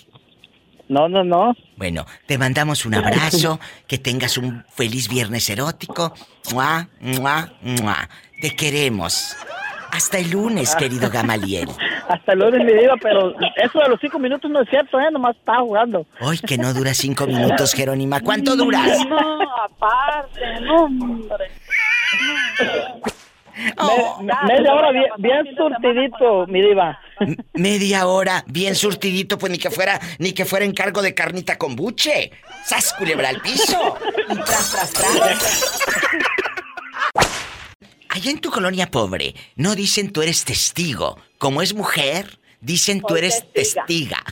No, no, no. Bueno, te mandamos un abrazo, que tengas un feliz viernes erótico. ¡Mua, mua, mua! Te queremos. Hasta el lunes, querido Gamaliel. Hasta el lunes, mi diva, pero eso de los cinco minutos no es cierto, ¿eh? Nomás estaba jugando. Hoy que no dura cinco minutos, Jerónima. ¿Cuánto duras? No, aparte, no, hombre. Oh. media hora bien, surtidito, mi diva. media hora bien surtidito, pues ni que fuera, ni que fuera encargo de carnita con buche. ¡Sas culebra al piso! tras, tras, tras. Allá en tu colonia pobre, no dicen tú eres testigo. Como es mujer, dicen tú eres testiga.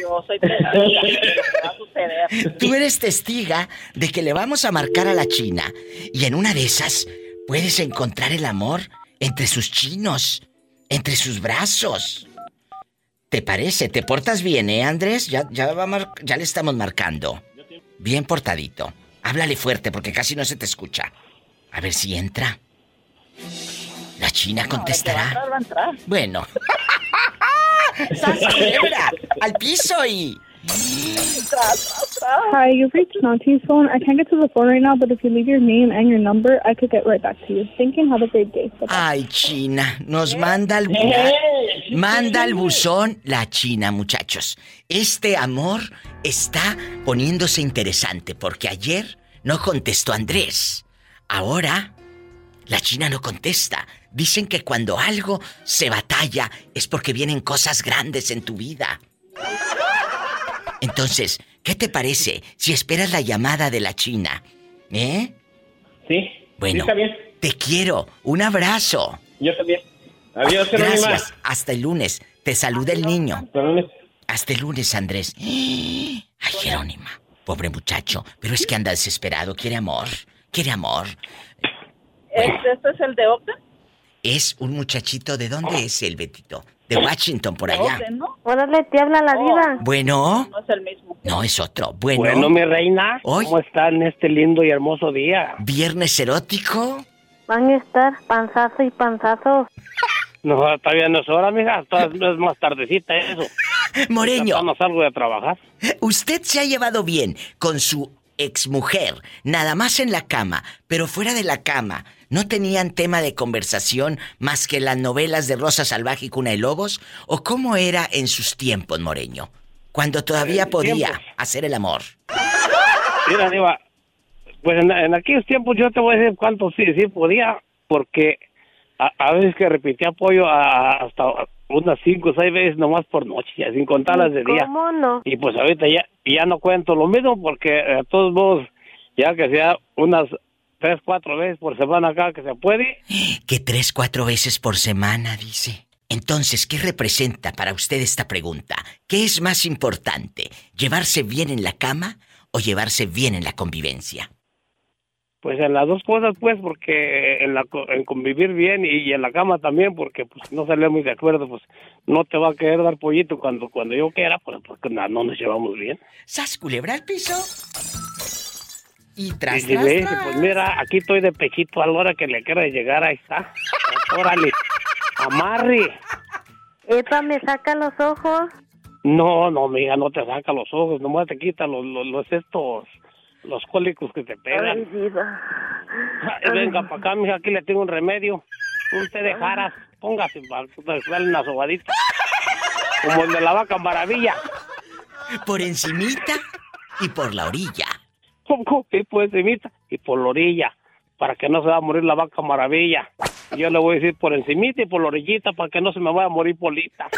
Yo soy testiga Tú eres testiga de que le vamos a marcar a la China. Y en una de esas puedes encontrar el amor entre sus chinos, entre sus brazos. ¿Te parece? ¿Te portas bien, eh, Andrés? Ya, ya, ya le estamos marcando. Bien portadito. Háblale fuerte porque casi no se te escucha. A ver si entra. China contestará. va a entrar, Bueno. ¡Al piso y... Hi, you've reached Nanti's phone. I can't get to the phone right now, but if you leave your name and your number, I could get right back to you. Thank you have a great day. Ay, China, nos manda al manda al buzón la China, muchachos. Este amor está poniéndose interesante porque ayer no contestó Andrés. Ahora la China no contesta. Dicen que cuando algo se batalla es porque vienen cosas grandes en tu vida. Entonces, ¿qué te parece si esperas la llamada de la China? ¿Eh? Sí. Bueno, está bien. te quiero. Un abrazo. Yo también. Adiós, Gracias. Hasta el lunes. Te saluda el niño. Hasta el lunes, Andrés. Ay, Jerónima. Pobre muchacho. Pero es que anda desesperado. Quiere amor. Quiere amor. ¿Este es el de Oakland? Es un muchachito. ¿De dónde es el Betito? De Washington, por allá. ¿no? Órale, te habla la diva. Bueno. No es el mismo. No, es otro. Bueno. Bueno, mi reina. ¿Cómo está en este lindo y hermoso día? ¿Viernes erótico? Van a estar panzazo y panzazo. No, todavía no es hora, mija. Todavía es más tardecita eso. Moreño. No salgo de trabajar. Usted se ha llevado bien con su exmujer, nada más en la cama, pero fuera de la cama, ¿no tenían tema de conversación más que las novelas de Rosa Salvaje y Cuna de Lobos? ¿O cómo era en sus tiempos, Moreño? Cuando todavía podía hacer el amor. Mira, Diva, pues en, aquellos tiempos yo te voy a decir cuánto sí, sí podía, porque a, veces que repetía apoyo hasta unas cinco o seis veces nomás por noche, sin contar las de día. ¿Cómo no? Y pues ahorita ya, ya no cuento lo mismo porque a todos modos, ya que sea unas tres, cuatro veces por semana acá que se puede. Que tres, cuatro veces por semana, dice. Entonces, ¿qué representa para usted esta pregunta? ¿Qué es más importante? ¿Llevarse bien en la cama o llevarse bien en la convivencia? Pues en las dos cosas, pues, porque en, la, en convivir bien y, en la cama también, porque pues no salimos de acuerdo, pues no te va a querer dar pollito cuando cuando yo quiera, pues porque no, nos llevamos bien. ¿Sas culebra al piso? Y tras, y, Pues mira, aquí estoy de pechito a la hora que le quiera llegar, ahí está. Órale, amarre. ¿Epa me saca los ojos? No, no, mija, no te saca los ojos, nomás te quita los, los, los estos los cólicos que te pegan. Ay, vida. venga para acá, mija, aquí le tengo un remedio. Un té de jaras, póngase para darle una sobadita. Como el de la vaca maravilla. Por encimita y por la orilla. Por encimita y por la orilla. Para que no se va a morir la vaca maravilla. Yo le voy a decir por encimita y por la orillita para que no se me vaya a morir polita.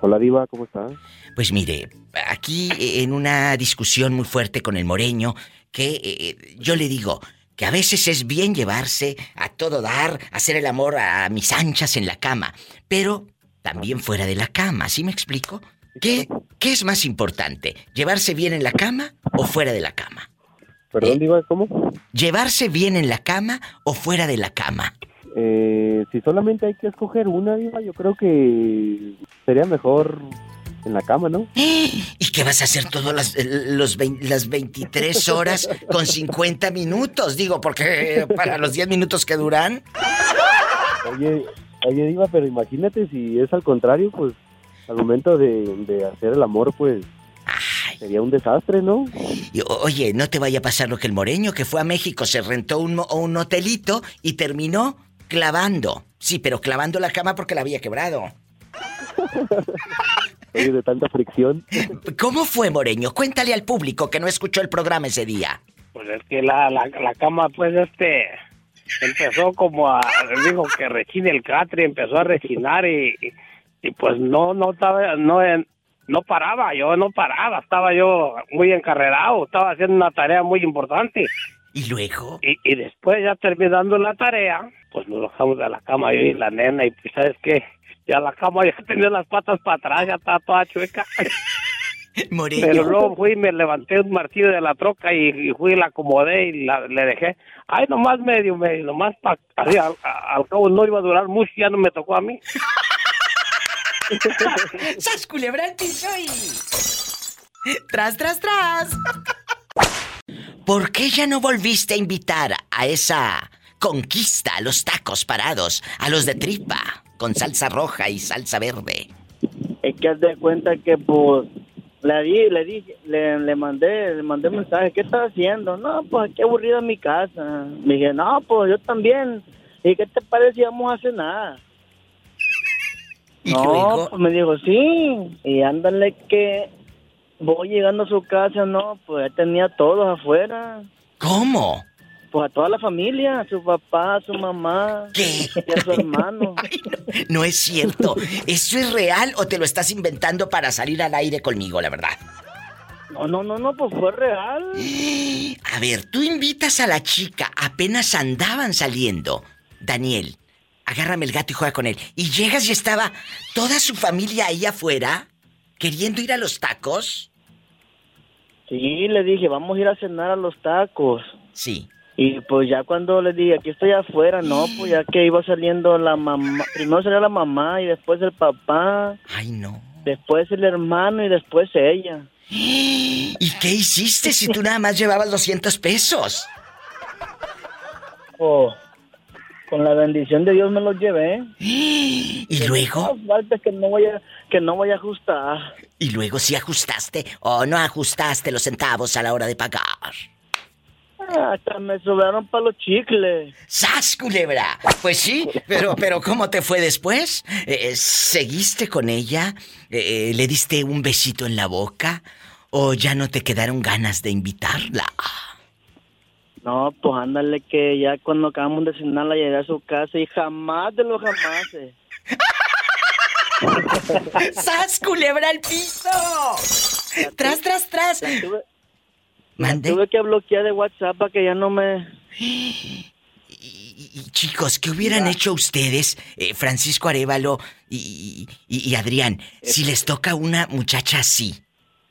Hola Diva, ¿cómo estás? Pues mire, aquí eh, en una discusión muy fuerte con el moreño, que eh, yo le digo que a veces es bien llevarse a todo dar, hacer el amor a mis anchas en la cama, pero también fuera de la cama, ¿sí me explico? ¿Qué, qué es más importante? ¿Llevarse bien en la cama o fuera de la cama? Perdón, ¿Eh? Diva, ¿cómo? ¿Llevarse bien en la cama o fuera de la cama? Eh, si solamente hay que escoger una, Diva, yo creo que sería mejor en la cama, ¿no? ¿Y qué vas a hacer todas las, los las 23 horas con 50 minutos? Digo, porque para los 10 minutos que duran. Oye, oye, Diva, pero imagínate si es al contrario, pues al momento de, hacer el amor, pues Sería un desastre, ¿no? oye, no te vaya a pasar lo que el moreño que fue a México, se rentó un, un hotelito y terminó clavando. Sí, pero clavando la cama porque la había quebrado. Oye, de tanta fricción. ¿Cómo fue, Moreño? Cuéntale al público que no escuchó el programa ese día. Pues es que la, la, cama, pues, este, empezó como a, digo, que rechine el catre, empezó a rechinar y, y, pues no, no estaba, no, no paraba, yo no paraba, estaba yo muy encarrerado, estaba haciendo una tarea muy importante. ¿Y luego? Y, y después ya terminando la tarea, pues nos bajamos de la cama yo y la nena y pues sabes qué, ya la cama ya tenía las patas para atrás, ya estaba toda chueca. Pero luego fui y me levanté un martillo de la troca y, fui y la acomodé y la, le dejé. Ay, nomás medio, medio, nomás para... Al, al, cabo no iba a durar mucho, ya no me tocó a mí. ¡Sas culebra soy! ¡Tras, tras, tras! ¿Por qué ya no volviste a invitar a esa conquista, a los tacos parados, a los de tripa, con salsa roja y salsa verde? Es que haz de cuenta que pues le di, le dije, le, le mandé, le mandé mensaje, ¿qué estás haciendo? No, pues qué aburrido en mi casa. Me dije, no, pues yo también. ¿Y qué te parece si vamos a cenar? ¿Y no, pues me dijo, sí. Y ándale que voy llegando a su casa, no, pues ya tenía todos afuera. ¿Cómo? Pues a toda la familia, a su papá, a su mamá. ¿Qué? Y a su hermano. no es cierto. ¿Eso es real o te lo estás inventando para salir al aire conmigo, la verdad? No, no, no, no, pues fue real. A ver, tú invitas a la chica, apenas andaban saliendo. Daniel, agárrame el gato y juega con él. Y llegas y estaba toda su familia ahí afuera, queriendo ir a los tacos. Sí, le dije, vamos a ir a cenar a los tacos. Sí. Y pues ya cuando le dije, aquí estoy afuera, no, pues ya que iba saliendo la mamá, primero salía la mamá y después el papá. Ay, no. Después el hermano y después ella. ¿Y qué hiciste si tú nada más llevabas 200 pesos? Oh, con la bendición de Dios me los llevé. ¿Y luego? falta que no voy a, que no voy a ajustar. ¿Y luego si ajustaste o no ajustaste los centavos a la hora de pagar? Hasta me sobraron para los chicles. ¡Sas, culebra! Pues sí, pero, pero ¿cómo te fue después? Eh, ¿Seguiste con ella? Eh, ¿Le diste un besito en la boca? ¿O ya no te quedaron ganas de invitarla? No, pues ándale que ya cuando acabamos de cenar la llegué a su casa y jamás de los jamás. ¡Sas, culebra al piso! ¡Tras, tras, tras! Tuve que bloquear de WhatsApp para que ya no me... Y, chicos, ¿qué hubieran hecho ustedes, eh, Francisco Arevalo y, y, Adrián, si les toca una muchacha así,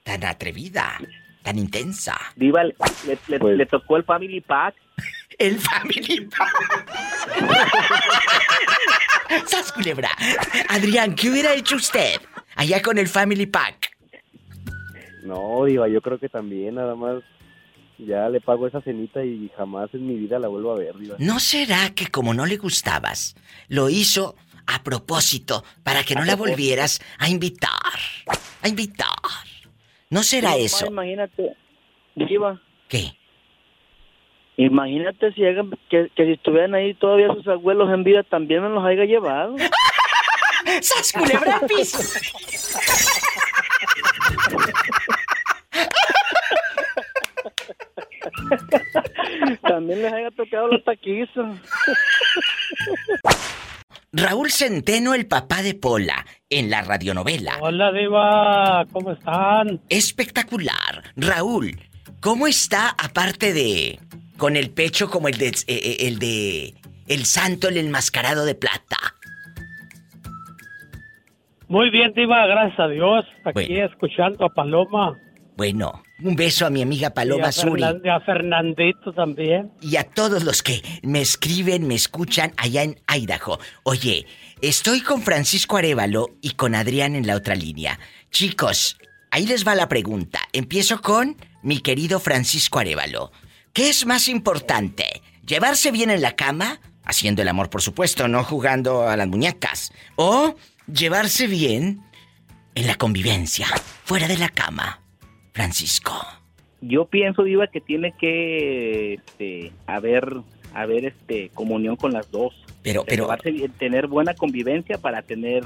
tan atrevida, tan intensa? Diva, le, pues le, tocó el Family Pack. el Family Pack. ¡Sas culebra! Adrián, ¿qué hubiera hecho usted allá con el Family Pack? No, Diva, yo creo que también, nada más ya le pago esa cenita y jamás en mi vida la vuelvo a ver, ¿No será que como no le gustabas, lo hizo a propósito para que no la volvieras a invitar? A invitar. ¿No será eso? Imagínate, Diva. ¿Qué? Imagínate si que, que, si estuvieran ahí todavía sus abuelos en vida también me los haya llevado. ¡Sas culebra También les haya tocado los taquizos. Raúl Centeno, el papá de Pola, en la radionovela. Hola, Diva, ¿cómo están? Espectacular. Raúl, ¿cómo está aparte de. con el pecho como el de. Eh, eh, el de. el santo, el enmascarado de plata? Muy bien, Diva, gracias a Dios. Aquí escuchando a Paloma. Bueno, un beso a mi amiga Paloma Suri. Y a Fernandito también. Y a todos los que me escriben, me escuchan allá en Idaho. Oye, estoy con Francisco Arevalo y con Adrián en la otra línea. Chicos, ahí les va la pregunta. Empiezo con mi querido Francisco Arevalo. ¿Qué es más importante? ¿Llevarse bien en la cama? Haciendo el amor, por supuesto, no jugando a las muñecas. ¿O llevarse bien en la convivencia, fuera de la cama? Francisco? Yo pienso, Diva, que tiene que este, haber, haber este, comunión con las dos. Pero, pero... tener buena convivencia para tener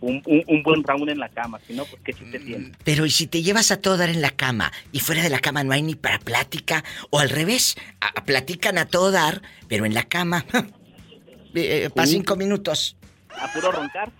un, buen round en la cama, si no, pues qué chiste mm, tiene. Pero ¿y si te llevas a todo dar en la cama y fuera de la cama no hay ni para plática? O al revés, platican a todo dar, pero en la cama, eh, para cinco minutos a puro roncar.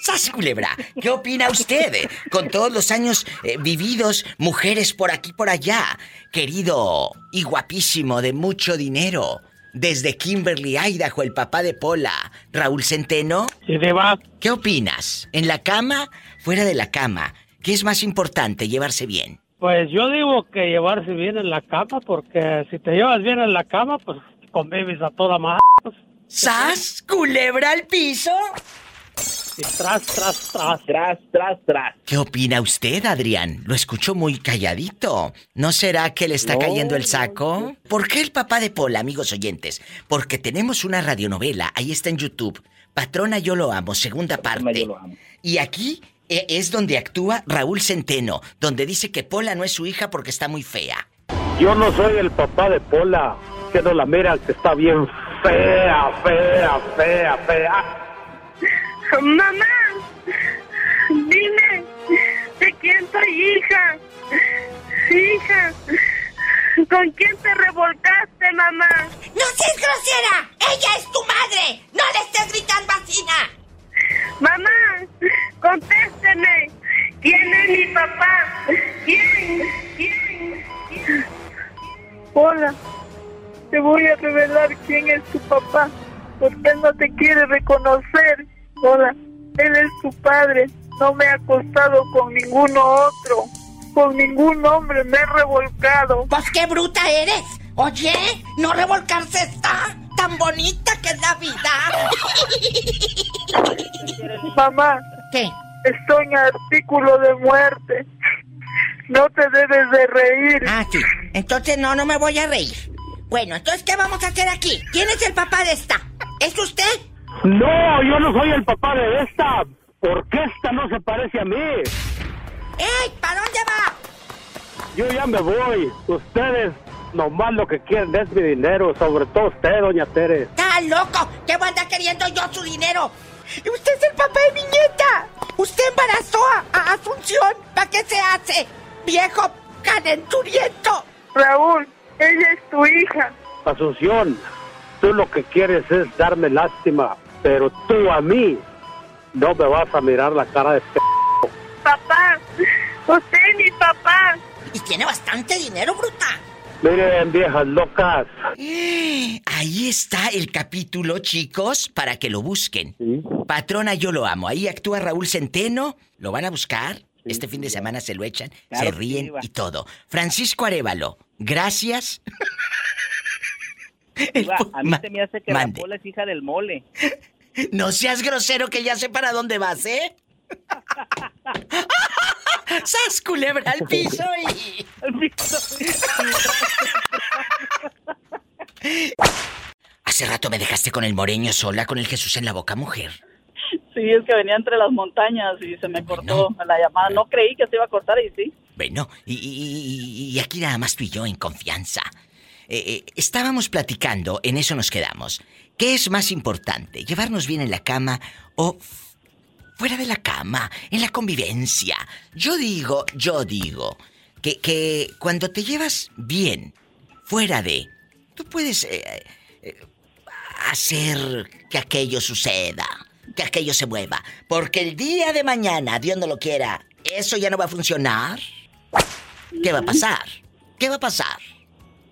¡Sas, culebra! ¿Qué opina usted? Con todos los años eh, vividos, mujeres por aquí por allá, querido y guapísimo de mucho dinero, desde Kimberly, Idaho, el papá de Pola, Raúl Centeno. Deba. ¿Qué opinas? ¿En la cama? ¿Fuera de la cama? ¿Qué es más importante, llevarse bien? Pues yo digo que llevarse bien en la cama, porque si te llevas bien en la cama, pues convives a toda madre. ¿Sas? ¿Culebra al piso? Tras, tras, tras. Tras, tras, tras. ¿Qué opina usted, Adrián? Lo escucho muy calladito. ¿No será que le está cayendo el saco? ¿Por qué el papá de Pola, amigos oyentes? Porque tenemos una radionovela, ahí está en YouTube. Patrona Yo Lo Amo, segunda parte. Y aquí eh, es donde actúa Raúl Centeno, donde dice que Pola no es su hija porque está muy fea. Yo no soy el papá de Pola. Que no la mira que está bien fea, fea, fea, fea. Mamá, dime, ¿de quién soy hija? Hija, ¿con quién te revolcaste, mamá? ¡No seas grosera! ¡Ella es tu madre! ¡No le estés gritando vacina! Mamá, contésteme. ¿Quién es mi papá? ¿Quién? ¿Quién? ¿Quién? Hola, te voy a revelar quién es tu papá, porque él no te quiere reconocer. Hola, él es tu padre. No me he acostado con ninguno otro. Con ningún hombre me he revolcado. Pues qué bruta eres. Oye, no revolcarse está tan bonita que es la vida. Mamá. ¿Qué? Estoy en artículo de muerte. No te debes de reír. Ah, sí. Entonces no, no me voy a reír. Bueno, entonces, ¿qué vamos a hacer aquí? ¿Quién es el papá de esta? ¿Es usted? No, yo no soy el papá de esta. Porque esta no se parece a mí. ¡Ey! ¿Para dónde va? Yo ya me voy. Ustedes nomás lo que quieren es mi dinero. Sobre todo usted, doña Tere. ¡Está loco! ¿Qué voy a andar queriendo yo su dinero? ¡Usted es el papá de mi nieta! ¡Usted embarazó a, a Asunción! ¿Para qué se hace? ¡Viejo calenturiento! Raúl, ella es tu hija. Asunción, tú lo que quieres es darme lástima. Pero tú a mí no me vas a mirar la cara de p... Papá, usted es mi papá. Y tiene bastante dinero, bruta. Miren, viejas locas. Ahí está el capítulo, chicos, para que lo busquen. Patrona, yo lo amo. Ahí actúa Raúl Centeno. ¿Lo van a buscar? Este fin de semana se lo echan, Claro se ríen sí, y todo. Francisco Arevalo, gracias. A mí se me hace que mande. la pola es hija del mole. No seas grosero que ya sé para dónde vas, ¿eh? ¡Sas culebra al piso y... Hace rato me dejaste con el moreño sola con el Jesús en la boca, mujer. Sí, es que venía entre las montañas y se me cortó la llamada. No creí que se iba a cortar y sí. Bueno, y- y aquí nada más tú y yo en confianza. Eh, eh, estábamos platicando, en eso nos quedamos. ¿Qué es más importante, llevarnos bien en la cama o fuera de la cama, en la convivencia? Yo digo, yo digo, que, que cuando te llevas bien, fuera de, tú puedes eh, eh, hacer que aquello suceda, que aquello se mueva. Porque el día de mañana, Dios no lo quiera, eso ya no va a funcionar. ¿Qué va a pasar? ¿Qué va a pasar?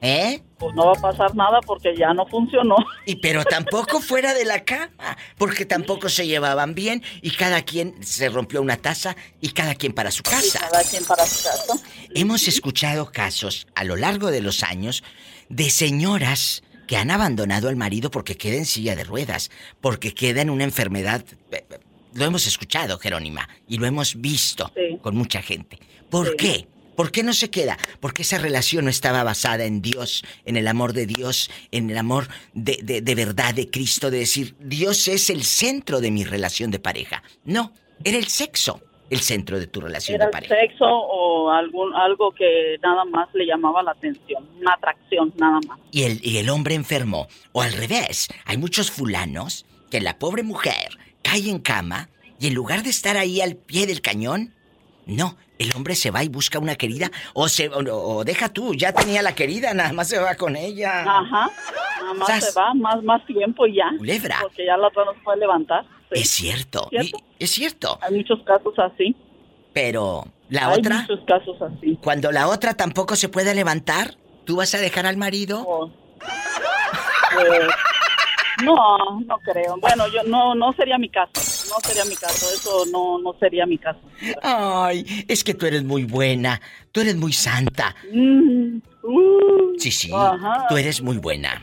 ¿Eh? Pues no va a pasar nada porque ya no funcionó. Y pero tampoco fuera de la cama, porque tampoco se llevaban bien y cada quien se rompió una taza y cada quien para su Y casa. cada quien para su casa. Hemos escuchado casos a lo largo de los años de señoras que han abandonado al marido porque queda en silla de ruedas, porque queda en una enfermedad. eh, eh, Lo hemos escuchado, Jerónima, y lo hemos visto Sí. con mucha gente. ¿Por Sí. qué? ¿Por qué no se queda? Porque esa relación no estaba basada en Dios, en el amor de Dios, en el amor de, de- de verdad de Cristo, de decir, Dios es el centro de mi relación de pareja. No, era el sexo el centro de tu relación Era de el pareja. sexo o algún algo que nada más le llamaba la atención. Una atracción, nada más. y el, y el hombre enfermo. O al revés, hay muchos fulanos que la pobre mujer cae en cama y en lugar de estar ahí al pie del cañón, no, el hombre se va y busca una querida o se o, o deja tú, ya tenía la querida, nada más se va con ella. Ajá. Nada más Sas. se va, más, más tiempo y ya. Culebra. Porque ya la otra no se puede levantar. Sí. Es cierto, ¿Cierto? y- es cierto, Hay muchos casos así. pero la Hay otra, muchos casos así. cuando la otra tampoco se puede levantar, ¿tú vas a dejar al marido? Eh, no, no creo. Bueno, yo no, no sería mi caso. No sería mi caso. Eso no, no sería mi caso. Ay, es que tú eres muy buena, tú eres muy santa. Mm, uh, Sí, sí, Ajá. tú eres muy buena.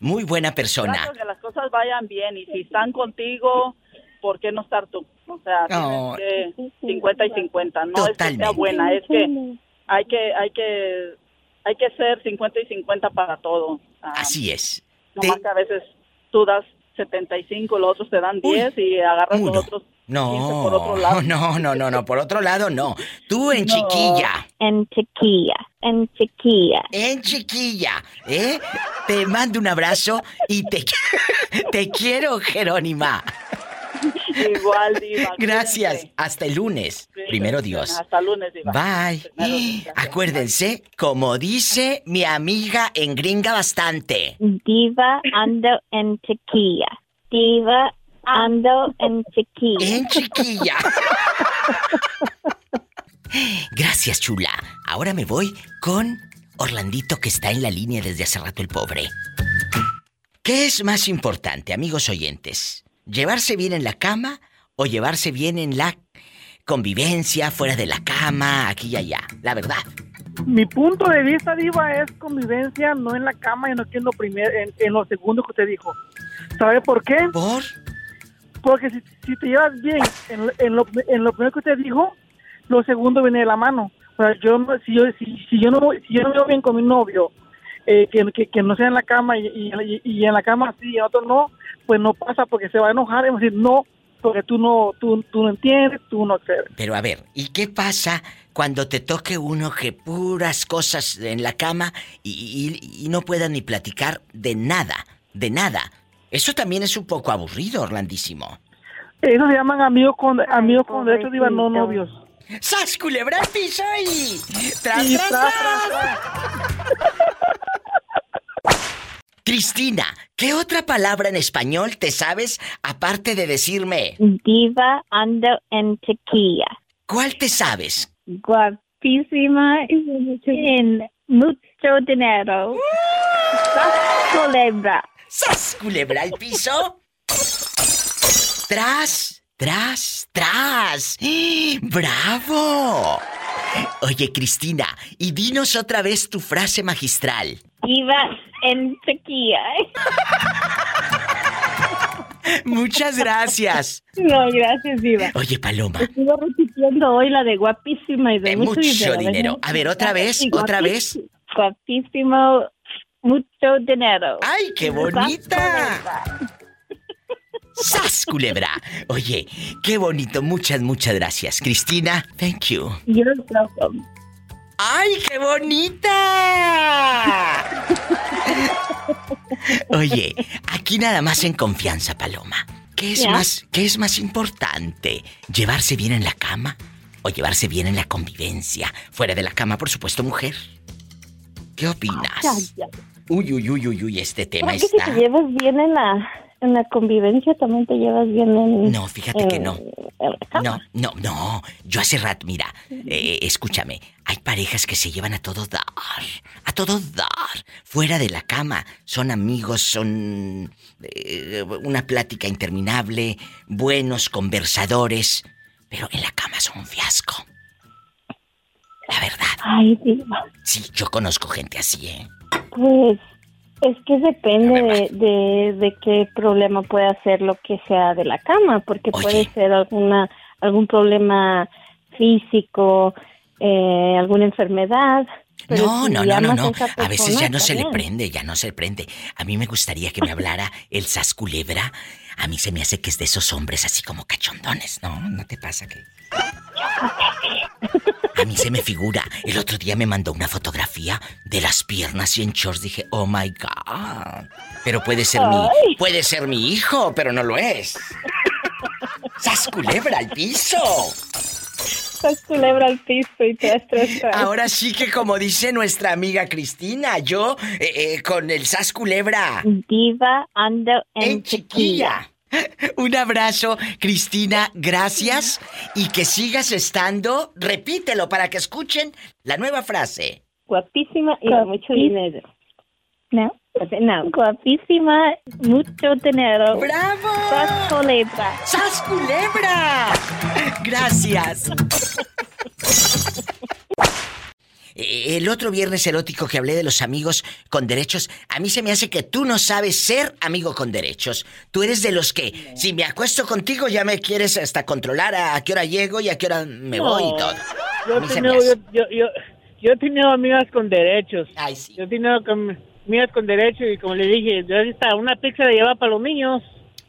Muy buena persona. Tratas que las cosas vayan bien y si están contigo, ¿por qué no estar tú? O sea, que 50 y 50. No es que sea buena, es que hay que, hay que, hay que ser 50 y 50 para todo. Así es. Nomás que a veces tú das 75, los otros te dan 10 y agarras los otros no, por otro lado. no, no, no, no, por otro lado no. Tú en chiquilla. En chiquilla, en chiquilla. En chiquilla, ¿eh? Te mando un abrazo y te, te quiero, Jerónima. Igual, Diva. Gracias. Hasta el lunes. Primero Dios. Hasta el lunes, Diva. Bye. Acuérdense, como dice mi amiga en gringa bastante. Diva ando en chiquilla. Diva ando en chiquilla. En chiquilla. Gracias, chula. Ahora me voy con Orlandito que está en la línea desde hace rato el pobre. ¿Qué es más importante, amigos oyentes? ¿Llevarse bien en la cama o llevarse bien en la convivencia, fuera de la cama, aquí y allá? La verdad. Mi punto de vista, Diva, es convivencia, no en la cama, y no en lo, primer, en, lo segundo que usted dijo. ¿Sabe por qué? ¿Por? Porque si, te llevas bien en, lo, primero que usted dijo, lo segundo viene de la mano. O sea, yo, si, yo, si, yo no, si yo no veo bien con mi novio, eh, que, que, no sea en la cama y, y, y en la cama sí y en otro no, pues no pasa porque se va a enojar y va a decir no, porque tú no, tú, tú no entiendes, tú no crees. Pero a ver, ¿y qué pasa cuando te toque uno que puras cosas en la cama y, no pueda ni platicar de nada, de nada? Eso también es un poco aburrido, Orlandísimo. Eso se llaman amigos con amigos con derechos, diva, no novios. ¡Sas, culebra piso y... ¡Tras, tras, tras! Cristina, ¿qué otra palabra en español te sabes aparte de decirme? Diva ando en tequila. ¿Cuál te sabes? Guapísima en mucho dinero. ¡Sas culebra! ¡Sas culebra al piso! ¡Tras! ¡Tras! ¡Tras! ¡Bravo! Oye, Cristina, y dinos otra vez tu frase magistral. Iba en sequía. Muchas gracias. No, gracias, Diva. Oye, Paloma. Estuve repitiendo hoy la de guapísima y de, mucho, dinero. A ver, otra vez, otra vez. Guapísimo, mucho dinero. ¡Ay, qué bonita! ¡Sas, culebra! Oye, qué bonito. Muchas, muchas gracias. Cristina, thank you. You're welcome. ¡Ay, qué bonita! Oye, aquí nada más en confianza, Paloma. ¿Qué es más, qué es más importante? ¿Llevarse bien en la cama o llevarse bien en la convivencia? Fuera de la cama, por supuesto, mujer. ¿Qué opinas? Uy, uy, uy, uy, uy, este tema está. que te llevas bien en la en la convivencia también te llevas bien en... No, fíjate que no. No, no, no. Yo hace rato, mira, eh, escúchame, hay parejas que se llevan a todo dar, a todo dar, fuera de la cama. Son amigos, son eh, una plática interminable, buenos conversadores, pero en la cama son un fiasco. La verdad. Ay, Dios. Sí, yo conozco gente así, ¿eh? Pues es que depende de, de, qué problema puede ser lo que sea de la cama, porque puede ser alguna algún problema físico, eh, alguna enfermedad. no, no, no, no, no. A veces ya no se le prende, ya no se le prende. A mí me gustaría que me hablara el sasculebra. A mí se me hace que es de esos hombres así como cachondones, ¿no? ¿No te pasa que...? A mí se me figura. El otro día me mandó una fotografía de las piernas y en shorts. Dije, oh my God. Pero puede ser mi. Puede ser mi hijo, pero no lo es. ¡Sas culebra al piso! ¡Sas culebra al piso y te tres, Ahora sí que como dice nuestra amiga Cristina, yo eh, eh, con el sas culebra. Diva ando en, chiquilla. Un abrazo, Cristina, gracias y que sigas estando. Repítelo para que escuchen la nueva frase. Guapísima y mucho dinero. No, no, guapísima, mucho dinero. ¡Bravo! ¡Sas culebra! ¡Sas culebra! Gracias. eh, el otro viernes erótico que hablé de los amigos con derechos, a mí se me hace que tú no sabes ser amigo con derechos. Tú eres de los que, si me acuesto contigo, ya me quieres hasta controlar a, qué hora llego y a qué hora me voy y todo. Yo he, tenido, yo, yo, he tenido amigas con derechos. Ay, sí. Yo he tenido amigas con derechos y como le dije, está una pizza de llevar para los niños.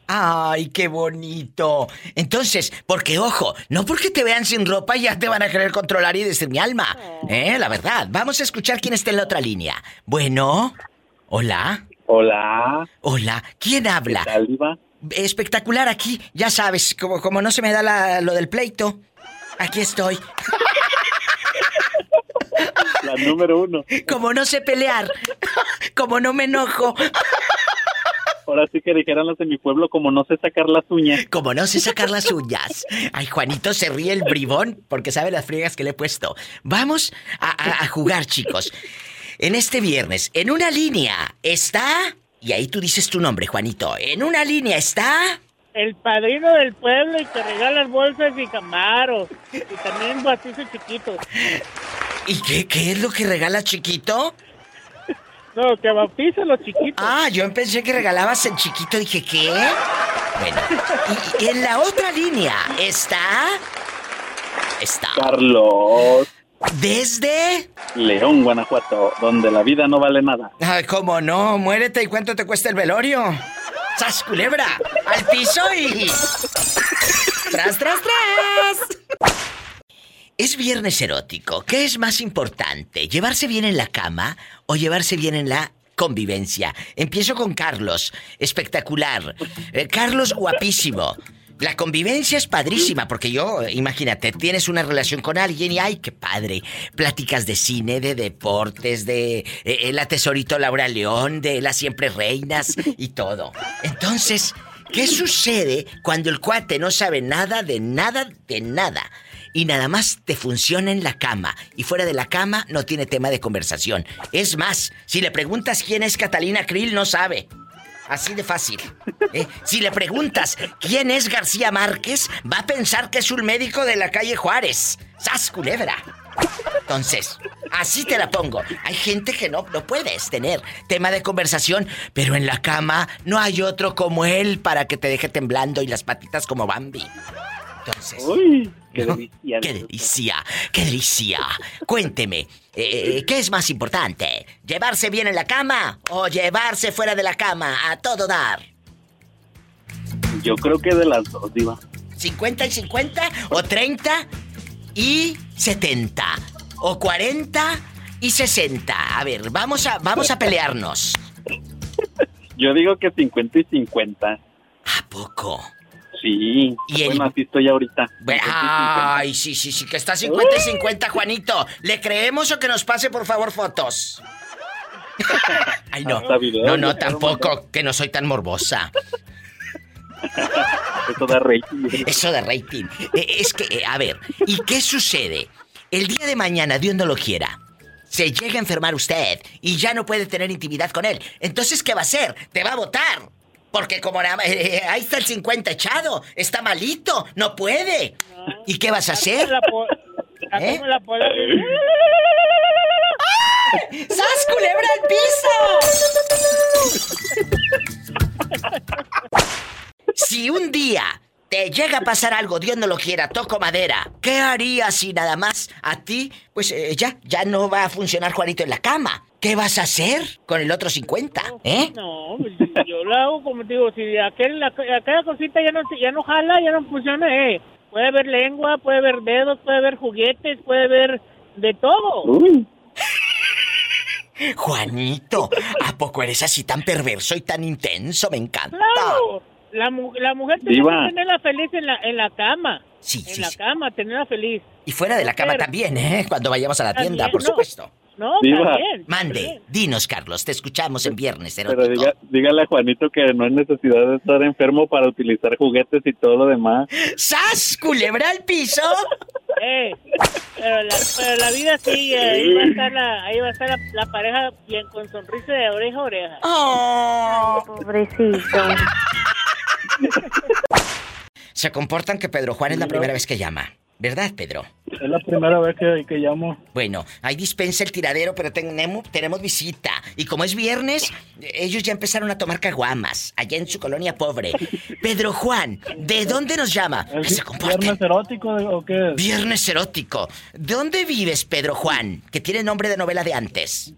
¡Ay, qué bonito! Entonces, porque ojo, no porque te vean sin ropa ya te van a querer controlar y decir mi alma. ¿Eh? La verdad. Vamos a escuchar quién está en la otra línea. Bueno. Hola. Hola. Hola. ¿Quién habla? ¿Qué tal, Espectacular aquí. Ya sabes, como, como no se me da lo del pleito. Aquí estoy. La número uno. Como no sé pelear. Como no me enojo. Ahora sí que dijeran los de mi pueblo, como no sé sacar las uñas. Como no sé sacar las uñas. Ay, Juanito se ríe el bribón porque sabe las friegas que le he puesto. Vamos a, jugar, chicos. En este viernes, en una línea está. Y ahí tú dices tu nombre, Juanito. En una línea está. El padrino del pueblo y te regalas bolsas y camaros. Y también vasitos chiquitos. ¿Y qué, qué es lo que regala chiquito? No, que bautiza los chiquitos. Ah, yo pensé que regalabas el chiquito. Dije, ¿qué? Bueno, y, en la otra línea está. Está. Carlos. ¿Desde? León, Guanajuato, donde la vida no vale nada. Ay, ¿cómo no? Muérete y cuánto te cuesta el velorio. ¡Sas culebra! ¡Al piso y. ¡Tras, tras, tras! Es viernes erótico. ¿Qué es más importante? ¿Llevarse bien en la cama o llevarse bien en la convivencia? Empiezo con Carlos. Espectacular. Eh, Carlos, guapísimo. La convivencia es padrísima, porque yo, imagínate, tienes una relación con alguien y ¡ay, qué padre! Pláticas de cine, de deportes, de eh, la tesorito Laura León, de las siempre reinas y todo. Entonces, ¿qué sucede cuando el cuate no sabe nada de nada de nada? Y nada más te funciona en la cama. Y fuera de la cama no tiene tema de conversación. Es más, si le preguntas quién es Catalina Krill, no sabe. Así de fácil. ¿eh? Si le preguntas quién es García Márquez, va a pensar que es un médico de la calle Juárez. ¡Sas culebra! Entonces, así te la pongo. Hay gente que no, no puedes tener tema de conversación, pero en la cama no hay otro como él para que te deje temblando y las patitas como Bambi. Entonces. Uy, qué delicia. Qué delicia, qué delicia. Cuénteme, eh, eh, ¿qué es más importante? ¿Llevarse bien en la cama o llevarse fuera de la cama a todo dar? Yo creo que de las dos, Diva. ¿50 y 50? ¿O 30 y 70? ¿O 40 y 60? A ver, vamos a, vamos a pelearnos. Yo digo que 50 y 50. ¿A poco? Sí. ¿Y bueno, así estoy ahorita. Ay, sí, sí, sí, que está 50 y 50, Juanito. ¿Le creemos o que nos pase, por favor, fotos? Ay, no. No, no, tampoco, que no soy tan morbosa. Eso da rating. Eso da rating. Eh, es que, eh, a ver, ¿y qué sucede? El día de mañana, Dios no lo quiera, se llega a enfermar usted y ya no puede tener intimidad con él. Entonces, ¿qué va a hacer? Te va a votar. Porque como eh, eh, ahí está el 50 echado, está malito, no puede. ¿Y qué vas a hacer? ¿Eh? ¡Sas culebra al piso! si un día te llega a pasar algo, Dios no lo quiera, toco madera, ¿qué harías si nada más a ti, pues eh, ya, ya no va a funcionar Juanito en la cama? ¿Qué vas a hacer con el otro 50? ¿Eh? No, pues, yo lo hago como digo, si aquel, aquella cosita ya no, ya no jala, ya no funciona, eh. Puede haber lengua, puede haber dedos, puede haber juguetes, puede haber de todo. Juanito, ¿a poco eres así tan perverso y tan intenso? Me encanta. Claro. La, la mujer tiene que tenerla feliz en la, en la cama. Sí, en la cama, tenerla feliz. Y fuera de la cama también, ¿eh? Cuando vayamos a la tienda, por supuesto. No, también. Mande, dinos, Carlos, te escuchamos en viernes erótico. Pero dígale a Juanito que no hay necesidad de estar enfermo para utilizar juguetes y todo lo demás. ¡Sas! ¿Culebra al piso? eh, pero la, la vida sigue, ahí va a estar la, ahí va a estar la, pareja bien con sonrisa de oreja a oreja. ¡Oh! pobrecito. Se comportan que Pedro Juan es la primera vez que llama. ¿Verdad, Pedro? Es la primera vez que, que llamo. Bueno, ahí dispensa el tiradero, pero tenemos, tenemos visita. Y como es viernes, ellos ya empezaron a tomar caguamas, allá en su colonia pobre. Pedro Juan, ¿de dónde nos llama? ¿Viernes erótico o qué es? Viernes erótico. ¿Dónde vives, Pedro Juan? Que tiene nombre de novela de antes.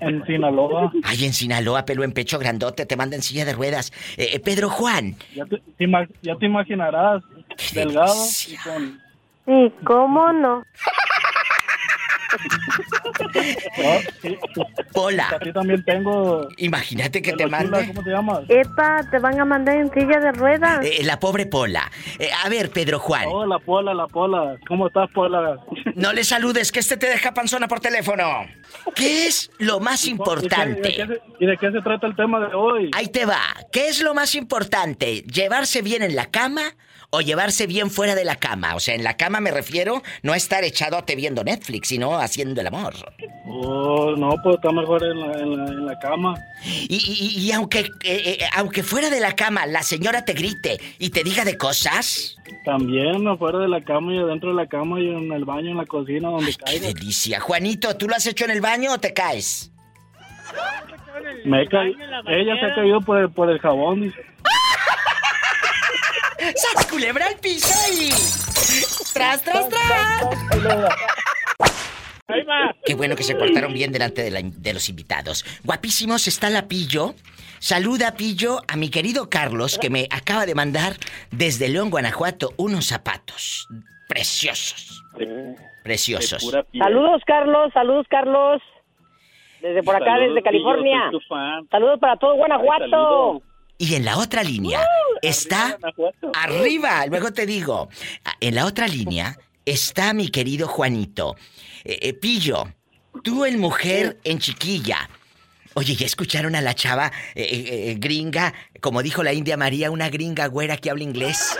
En Sinaloa. Ay, en Sinaloa, pelo en pecho grandote, te manda en silla de ruedas. Eh, eh, Pedro Juan. Ya te, ya te imaginarás, delgado y con... Sí, ¿cómo no? Pola. A también tengo. Imagínate que te mande. ¿Cómo te llamas? Epa, te van a mandar en silla de ruedas. Eh, la pobre Pola. Eh, a ver, Pedro Juan. Oh, la Pola, la Pola. ¿Cómo estás, Pola? No le saludes, que este te deja panzona por teléfono. ¿Qué es lo más importante? ¿Y de qué se trata el tema de hoy? Ahí te va. ¿Qué es lo más importante? ¿Llevarse bien en la cama o llevarse bien fuera de la cama. O sea, en la cama me refiero no a estar echado a te viendo Netflix, sino haciendo el amor. Oh, no, pues está mejor en la, cama. Y, aunque, eh, eh, aunque fuera de la cama la señora te grite y te diga de cosas. También, fuera de la cama y adentro de la cama y en el baño, en la cocina, donde ¡Qué delicia! Juanito, ¿tú lo has hecho en el baño o te caes? Me he caído. Ella se ha caído por el, por el jabón, dice. ¡Sas culebra al piso y... ¡Tras, tras, tras! Qué bueno que se portaron bien delante de, los invitados. Guapísimos está la Pillo. Saluda, Pillo, a mi querido Carlos, que me acaba de mandar desde León, Guanajuato, unos zapatos. Preciosos. Preciosos. Saludos, Carlos. Saludos, Carlos. Desde por acá, desde California. Saludos para todo Guanajuato. Y en la otra línea uh, está arriba, luego te digo, en la otra línea está mi querido Juanito. Eh, eh, Pillo, tú en mujer, en chiquilla. Oye, ¿ya escucharon a la chava eh, gringa, como dijo la India María, una gringa güera que habla inglés?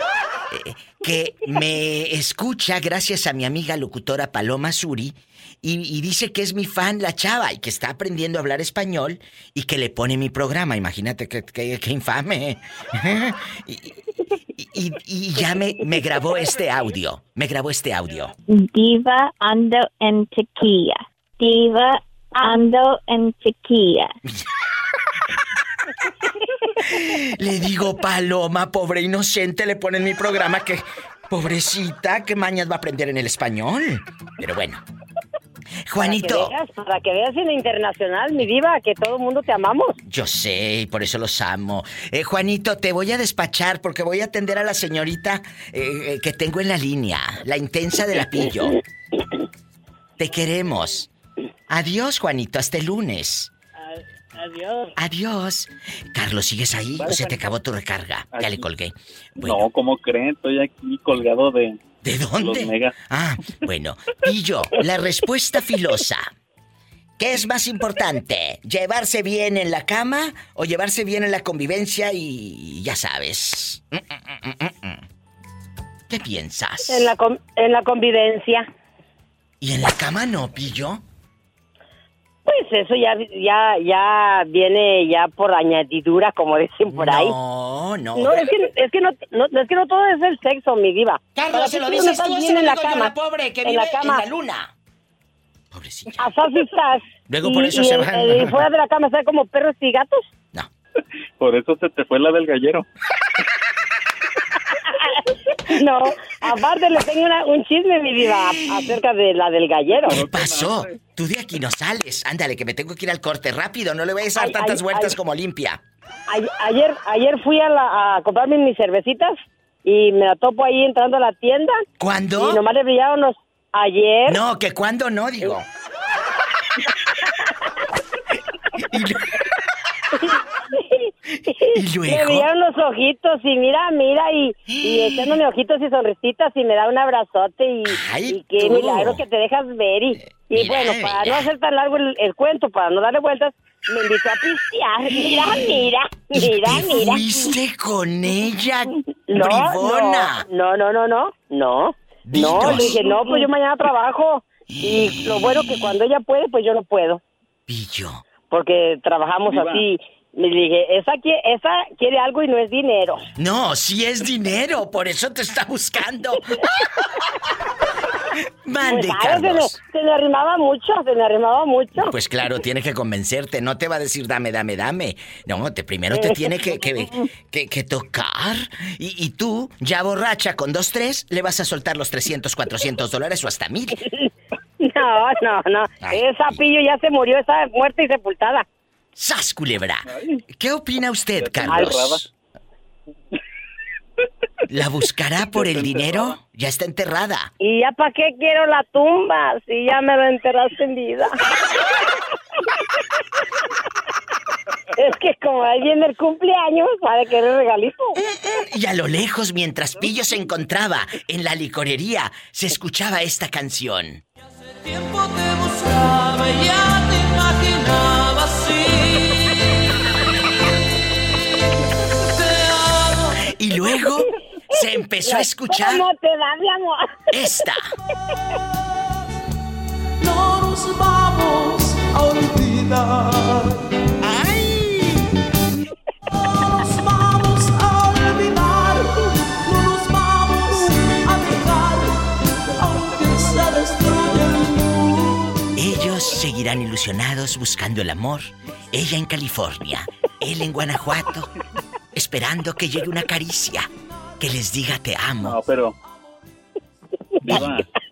que me escucha gracias a mi amiga locutora Paloma Suri y, dice que es mi fan la chava y que está aprendiendo a hablar español y que le pone mi programa. Imagínate qué que, infame. y, ya me, me grabó este audio. Me grabó este audio. Diva ando en tequila. Diva ando en tequila. le digo, Paloma, pobre inocente, le pone en mi programa que... Pobrecita, ¿qué mañas va a aprender en el español? Pero bueno, Juanito. Para que, veas, en internacional, mi diva, que todo el mundo te amamos. Yo sé, y por eso los amo. Eh, Juanito, te voy a despachar porque voy a atender a la señorita eh, eh, que tengo en la línea, la intensa del apillo. te queremos. Adiós, Juanito, hasta el lunes. Adiós. Adiós. Carlos, ¿sigues ahí o se te acabó tu recarga? Ya le colgué. No, ¿cómo creen? Estoy aquí colgado de, ¿De dónde? Ah, bueno. Y yo, la respuesta filosa. ¿Qué es más importante? ¿Llevarse bien en la cama o llevarse bien en la convivencia y ya sabes? Mm, mm, mm, ¿Qué piensas? En la, en la convivencia. ¿Y en la cama no, pillo? Pues eso ya, ya, ya viene ya por añadidura, como dicen por ahí. No, no. No, es que, es que no, es que no todo es el sexo, mi diva. Carlos, se lo dices tú, lo en la cama, la pobre que vive en la, cama. en la luna. Pobrecilla. Así estás. Luego por eso se van. Y fuera de la cama están como perros y gatos. No. Por eso se te fue la del gallero. No, aparte le tengo un chisme, mi vida, acerca de la del gallero. ¿Qué pasó? Tú de aquí no sales. Ándale, que me tengo que ir al corte rápido. No le voy a dar tantas vueltas como limpia. ayer, ayer fui a, la, a comprarme mis cervecitas y me la topo ahí entrando a la tienda. ¿Cuándo? Y nomás le brillaron los... Ayer. No, que cuándo no, digo. ¿Y luego? Me brillaron los ojitos y mira, mira, y, y echándome ojitos y sonrisitas y me da un abrazote y, y qué milagro que te dejas ver. Y, y bueno, para no hacer tan largo el, cuento, para no darle vueltas, me invitó a pistear. Mira, mira, mira, mira. ¿Fuiste con ella, no, bribona? No, no, no, no, no. No, le dije, no, pues yo mañana trabajo. Y lo bueno que cuando ella puede, pues yo no puedo. Pillo. Porque trabajamos así Me dije, esa, esa quiere algo y no es dinero. No, sí es dinero, por eso te está buscando. Mande, pues, Carlos. Se me, arrimaba mucho, se me arrimaba mucho. Pues claro, tiene que convencerte, no te va a decir dame, dame, dame. No, te, primero te tiene que, que, tocar. Y, tú, ya borracha con dos, tres, le vas a soltar los 300, 400 dólares o hasta mil. No, no, no. Esa pillo ya se murió, está muerta y sepultada. ¡Sas, culebra! ¿Qué opina usted, Carlos? ¿La buscará por el dinero? Ya está enterrada. ¿Y ya para qué quiero la tumba si ya me lo enterraste en vida? es que como ahí viene el cumpleaños, sabe que eres regalito. Y a lo lejos, mientras Pillo se encontraba en la licorería, se escuchaba esta canción. Hace tiempo te buscaba ya te Y luego se empezó a escuchar. ¿Cómo te va, mi amor? Esta. No nos vamos a olvidar. ¡Ay! No nos vamos a olvidar. No nos vamos a dejar. Aunque se destruya el mundo. Ellos seguirán ilusionados buscando el amor. Ella en California, él en Guanajuato esperando que llegue una caricia, que les diga te amo. No, pero...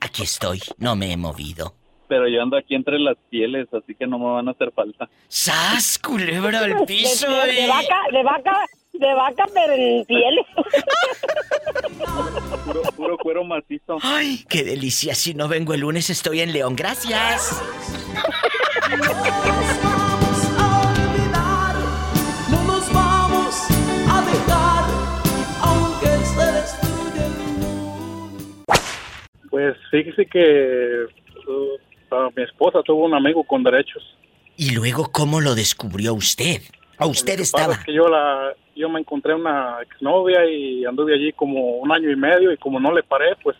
Aquí estoy, no me he movido. Pero yo ando aquí entre las pieles, así que no me van a hacer falta. ¡Sas, culebra al piso! De, vaca, de vaca, de vaca, pero en pieles. puro, puro cuero macizo. ¡Ay, qué delicia! Si no vengo el lunes, estoy en León. ¡Gracias! Pues fíjese que uh, mi esposa tuvo un amigo con derechos. ¿Y luego cómo lo descubrió usted? ¿O usted estaba? que yo, la, yo me encontré una exnovia y anduve allí como un año y medio y como no le paré, pues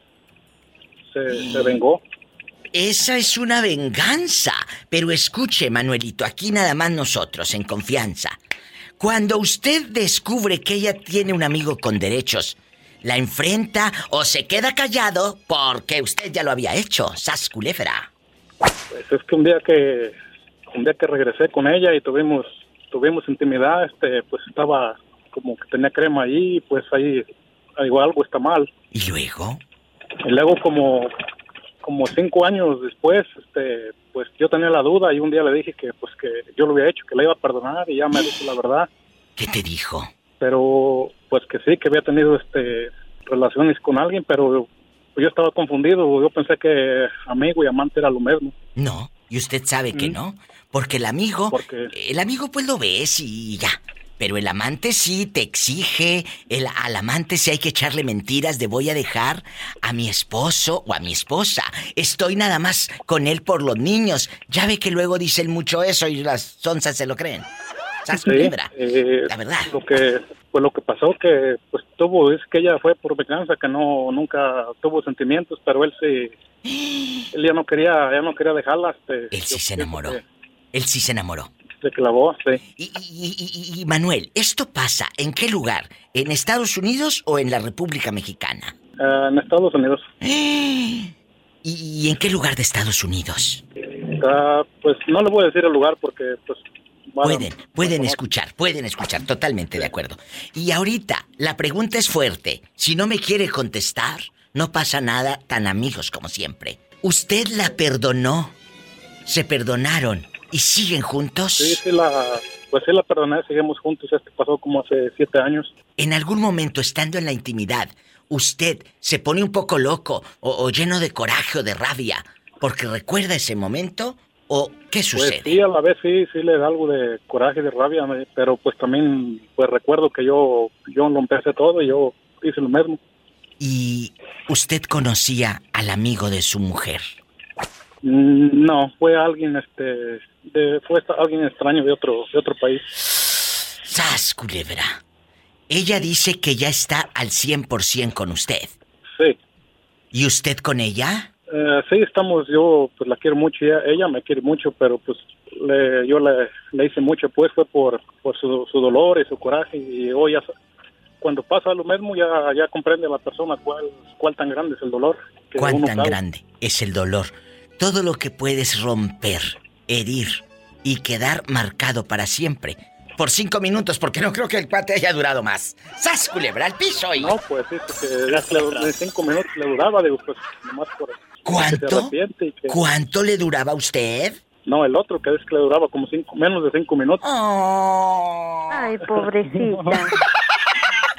se, se vengó. Esa es una venganza. Pero escuche, Manuelito, aquí nada más nosotros, en confianza. Cuando usted descubre que ella tiene un amigo con derechos, la enfrenta o se queda callado porque usted ya lo había hecho, sas Pues es que un día que un día que regresé con ella y tuvimos tuvimos intimidad, este pues estaba como que tenía crema ahí, pues ahí igual algo está mal. ¿Y luego? Y luego como como cinco años después, este, pues yo tenía la duda y un día le dije que pues que yo lo había hecho, que la iba a perdonar y ya me dijo la verdad. ¿Qué te dijo? Pero pues que sí, que había tenido este relaciones con alguien, pero yo estaba confundido. Yo pensé que amigo y amante era lo mismo. No, y usted sabe que mm. no, porque el amigo, el amigo pues lo ves y ya. Pero el amante sí te exige, el, al amante sí hay que echarle mentiras de voy a dejar a mi esposo o a mi esposa. Estoy nada más con él por los niños. Ya ve que luego dicen mucho eso y las sonzas se lo creen. Sí, eh, la verdad. Lo que pues lo que pasó que pues tuvo es que ella fue por venganza que no nunca tuvo sentimientos pero él sí él ya no quería ya no quería dejarla este, él sí se enamoró. él sí se enamoró. se clavó sí. Y, y, y, Manuel esto pasa en qué lugar en Estados Unidos o en la República Mexicana ah, en Estados Unidos. ¿Y, en qué lugar de Estados Unidos? Ah, pues no le voy a decir el lugar porque pues pueden, pueden escuchar, pueden escuchar, totalmente de acuerdo. Y ahorita, la pregunta es fuerte. Si no me quiere contestar, no pasa nada, tan amigos como siempre. ¿Usted la perdonó? ¿Se perdonaron y siguen juntos? Sí, sí, la, pues sí la perdoné, seguimos juntos. Esto pasó como hace siete años. En algún momento, estando en la intimidad, usted se pone un poco loco o lleno de coraje o de rabia porque recuerda ese momento ¿O qué pues sucede? sí, a la vez sí, sí le da algo de coraje, de rabia, pero pues también pues recuerdo que yo, yo lo empecé todo y yo hice lo mismo. ¿Y usted conocía al amigo de su mujer? Mm, no, fue alguien, este, fue alguien extraño de otro, de otro país. ¡Sas, culebra! Ella dice que ya está al 100% con usted. Sí. ¿Y usted con ella? Eh, sí, estamos, yo pues la quiero mucho, ella, ella me quiere mucho, pero pues le, yo le, le hice mucho, pues fue por, por su, su dolor y su coraje y hoy ya, cuando pasa lo mismo ya, ya comprende la persona cuál, cuál tan grande es el dolor. ¿Cuán tan grande es el dolor? Todo lo que puedes romper, herir y quedar marcado para siempre por cinco minutos, porque no creo que el cuate haya durado más. ¡Sas, culebra al piso! Y... No, pues sí, porque de cinco minutos le duraba, digo, pues nomás por... ¿Cuánto? ¿Cuánto le duraba a usted? No, el otro, que es que le duraba como cinco, menos de cinco minutos. Oh. Ay, pobrecita.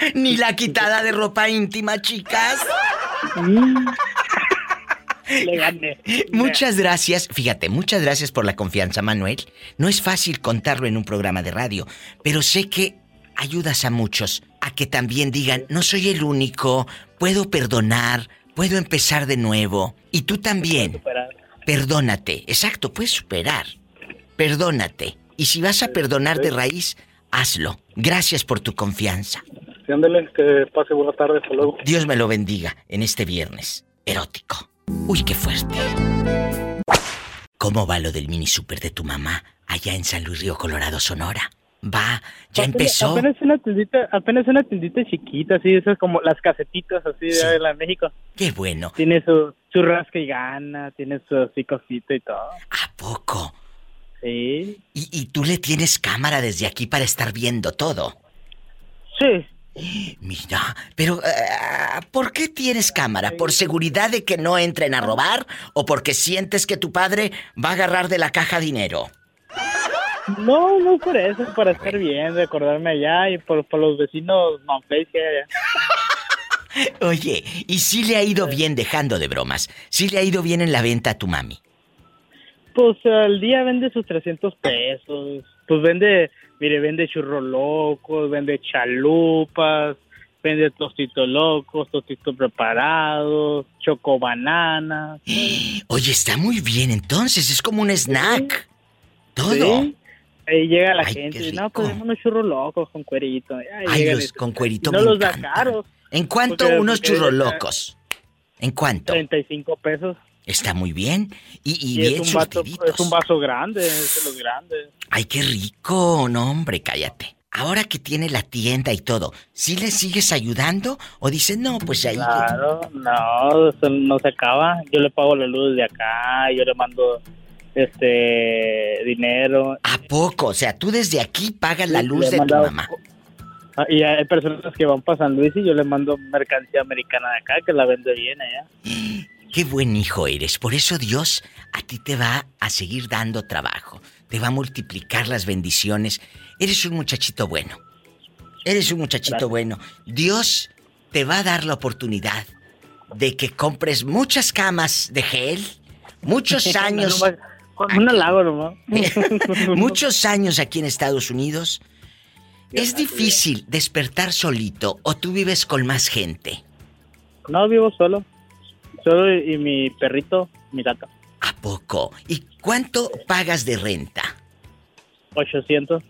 Ni la quitada de ropa íntima, chicas. Le gané. Muchas gracias. Fíjate, muchas gracias por la confianza, Manuel. No es fácil contarlo en un programa de radio, pero sé que ayudas a muchos a que también digan, no soy el único, puedo perdonar, puedo empezar de nuevo. Y tú también. Perdónate. Exacto, puedes superar. Perdónate. Y si vas a perdonar de raíz, hazlo. Gracias por tu confianza. Sí, que pase buena tarde, hasta luego. Dios me lo bendiga en este viernes erótico. Uy, qué fuerte. ¿Cómo va lo del mini super de tu mamá allá en San Luis Río Colorado, Sonora? Va, ya empezó. Apenas una tiendita, apenas una tiendita chiquita, así, esas como las casetitas así de la México. Qué bueno. Tiene su, su rasca y gana, tiene su así cosita y todo. ¿A poco? Sí. ¿Y, ¿Y tú le tienes cámara desde aquí para estar viendo todo? Sí. Mira, pero eh, ¿por qué tienes cámara? ¿Por seguridad de que no entren a robar o porque sientes que tu padre va a agarrar de la caja dinero? No, no por eso, para estar bien, recordarme allá y por, los vecinos que allá. Oye, ¿y si le ha ido bien dejando de bromas? ¿Si le ha ido bien en la venta a tu mami? Pues al día vende sus 300 pesos. Pues vende Mire, vende churros locos, vende chalupas, vende tostitos locos, tostitos preparados, choco bananas. Oye, está muy bien entonces, es como un snack. Todo. Ahí llega la gente y no, pues unos churros locos con cuerito. Ay, los con cuerito. no los da caros. ¿En cuánto unos churros locos? ¿En cuánto? 35 pesos. Está muy bien. Y, y, bien es un, vaso, es un vaso grande, es de los grandes. Ay, qué rico. No, hombre, cállate. Ahora que tiene la tienda y todo, ¿sí le sigues ayudando? ¿O dices, no, pues ahí... Claro, no, eso no se acaba. Yo le pago la luz de acá, yo le mando este dinero. ¿A poco? O sea, tú desde aquí pagas la luz de tu mamá. Ah, y hay personas que van para San Luis y yo le mando mercancía americana de acá que la vende bien allá. Qué buen hijo eres. Por eso Dios a ti te va a seguir dando trabajo. Te va a multiplicar las bendiciones. Eres un muchachito bueno. Eres un muchachito bueno. Dios te va a dar la oportunidad de que compres muchas camas de gel, muchos años. Con un halago nomás. muchos años aquí en Estados Unidos. ¿Es difícil despertar solito o tú vives con más gente? No, vivo solo. Solo y mi perrito, mi gato. ¿A poco? ¿Y cuánto pagas de renta? 800.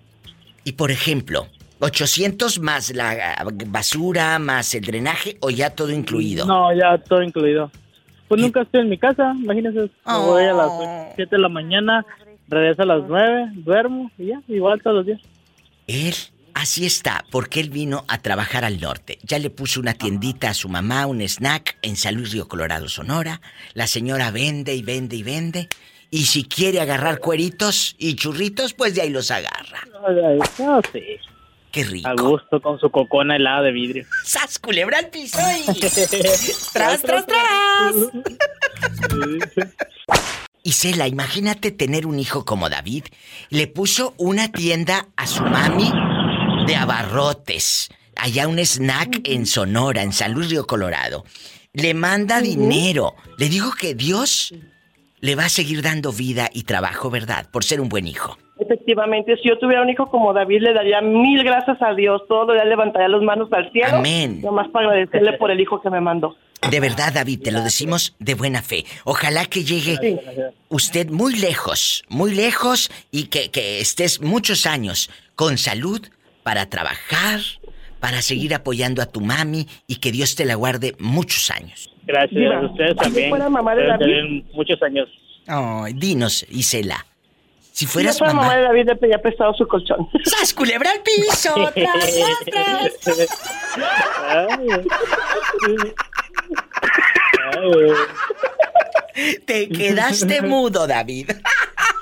Y por ejemplo, 800 más la basura, más el drenaje o ya todo incluido? No, ya todo incluido. Pues nunca estoy en mi casa, imagínese. Voy a las 7 de la mañana, regreso a las 9, duermo y ya, igual todos los días. Él Así está, porque él vino a trabajar al norte. Ya le puso una tiendita a su mamá, un snack en San Luis Río Colorado, Sonora. La señora vende y vende y vende. Y si quiere agarrar cueritos y churritos, pues de ahí los agarra. No, sí. Qué rico. A gusto con su cocona helada de vidrio. ¡Sas, culebra al piso! ¡Tras, tras, tras! Isela, imagínate tener un hijo como David. Le puso una tienda a su mami de abarrotes. Allá un snack en Sonora, en San Luis Río Colorado. Le manda dinero. Le digo que Dios le va a seguir dando vida y trabajo, ¿verdad? Por ser un buen hijo. Efectivamente, si yo tuviera un hijo como David, le daría mil gracias a Dios. Todos los días levantaría las manos al cielo. Amén. Nomás para agradecerle por el hijo que me mandó. De verdad, David, te lo decimos de buena fe. Ojalá que llegue usted muy lejos, muy lejos y que, que estés muchos años con salud, para trabajar, para seguir apoyando a tu mami y que Dios te la guarde muchos años. Gracias a ustedes también. mamá de David? muchos años. Ay, dinos, Isela. Si fueras si yo fuera mamá... mamá de David le pedía prestado su colchón. ¡Sas, culebra al piso! ¡Tras, tras, tras! Te quedaste mudo, David.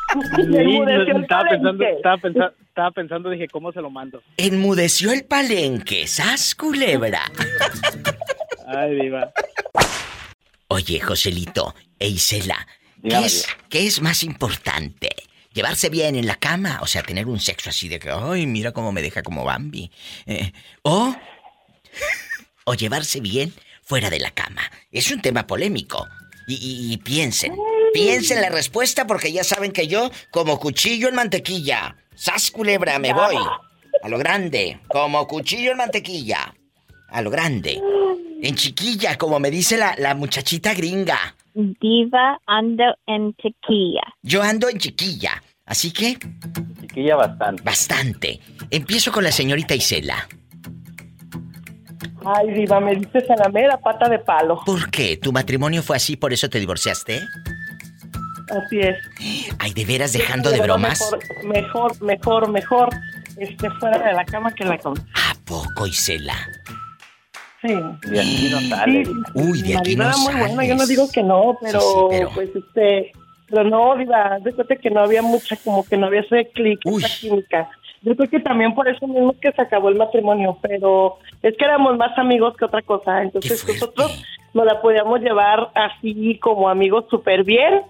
estaba, pensando, estaba, pensando, estaba pensando, dije, ¿cómo se lo mando? Enmudeció el palenque, sas culebra. Ay, diva. Oye, Joselito e Isela, ¿qué es, ¿qué es más importante? ¿Llevarse bien en la cama? O sea, tener un sexo así de que, ay, mira cómo me deja como Bambi. Eh, o, o llevarse bien fuera de la cama. Es un tema polémico. Y, y, piensen, piensen la respuesta porque ya saben que yo, como cuchillo en mantequilla, sas culebra, me voy. A lo grande, como cuchillo en mantequilla. A lo grande. En chiquilla, como me dice la, la muchachita gringa. Diva ando en chiquilla. Yo ando en chiquilla. Así que. Chiquilla bastante. Bastante. Empiezo con la señorita Isela. Ay, Diva, me dices a la mera pata de palo. ¿Por qué? ¿Tu matrimonio fue así, por eso te divorciaste? Así es. Ay, de veras dejando de bromas. Mejor, mejor, mejor, mejor, este, fuera de la cama que la cama. ¿A poco, Isela? Sí. De aquí no sale. Uy, de aquí no era muy bueno, yo no digo que no, pero, Sí, sí, pero- pues este, pero no, Diva, de cuenta que no había mucha, como que no había ese clic, esa química. Yo creo que también por eso mismo que se acabó el matrimonio, pero es que éramos más amigos que otra cosa, entonces nosotros nos la podíamos llevar así como amigos súper bien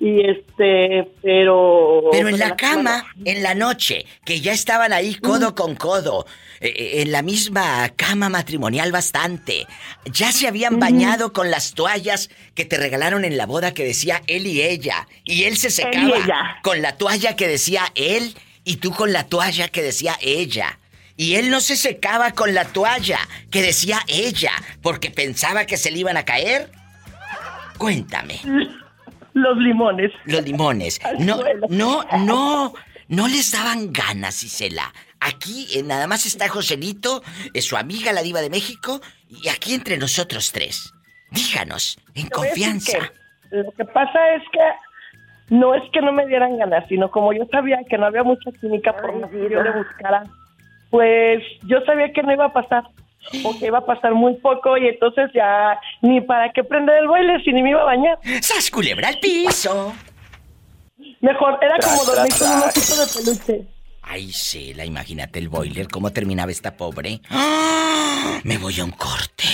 y este, pero... Pero en la cama, en la noche, que ya estaban ahí codo con codo, eh, eh, en la misma cama matrimonial bastante, ya se habían bañado con las toallas que te regalaron en la boda que decía él y ella, y él se secaba con la toalla que decía él y tú con la toalla que decía ella. Y él no se secaba con la toalla que decía ella, porque pensaba que se le iban a caer. Cuéntame. Los limones. Los limones. No, no, no, no les daban ganas, Isela. Aquí eh, nada más está Joselito, eh, su amiga la diva de México, y aquí entre nosotros tres. Díganos, en confianza. que Lo que pasa es que no es que no me dieran ganas, sino como yo sabía que no había mucha química por más que yo le buscara, pues yo sabía que no iba a pasar, o que iba a pasar muy poco, y entonces ya ni para qué prender el boiler si ni me iba a bañar. ¡Sas culebra al piso! Mejor, era Tras, como dormir tras, con un osito de peluche. Ay, Isela, imagínate el boiler, cómo terminaba esta pobre. ¡Ah! Me voy a un corte.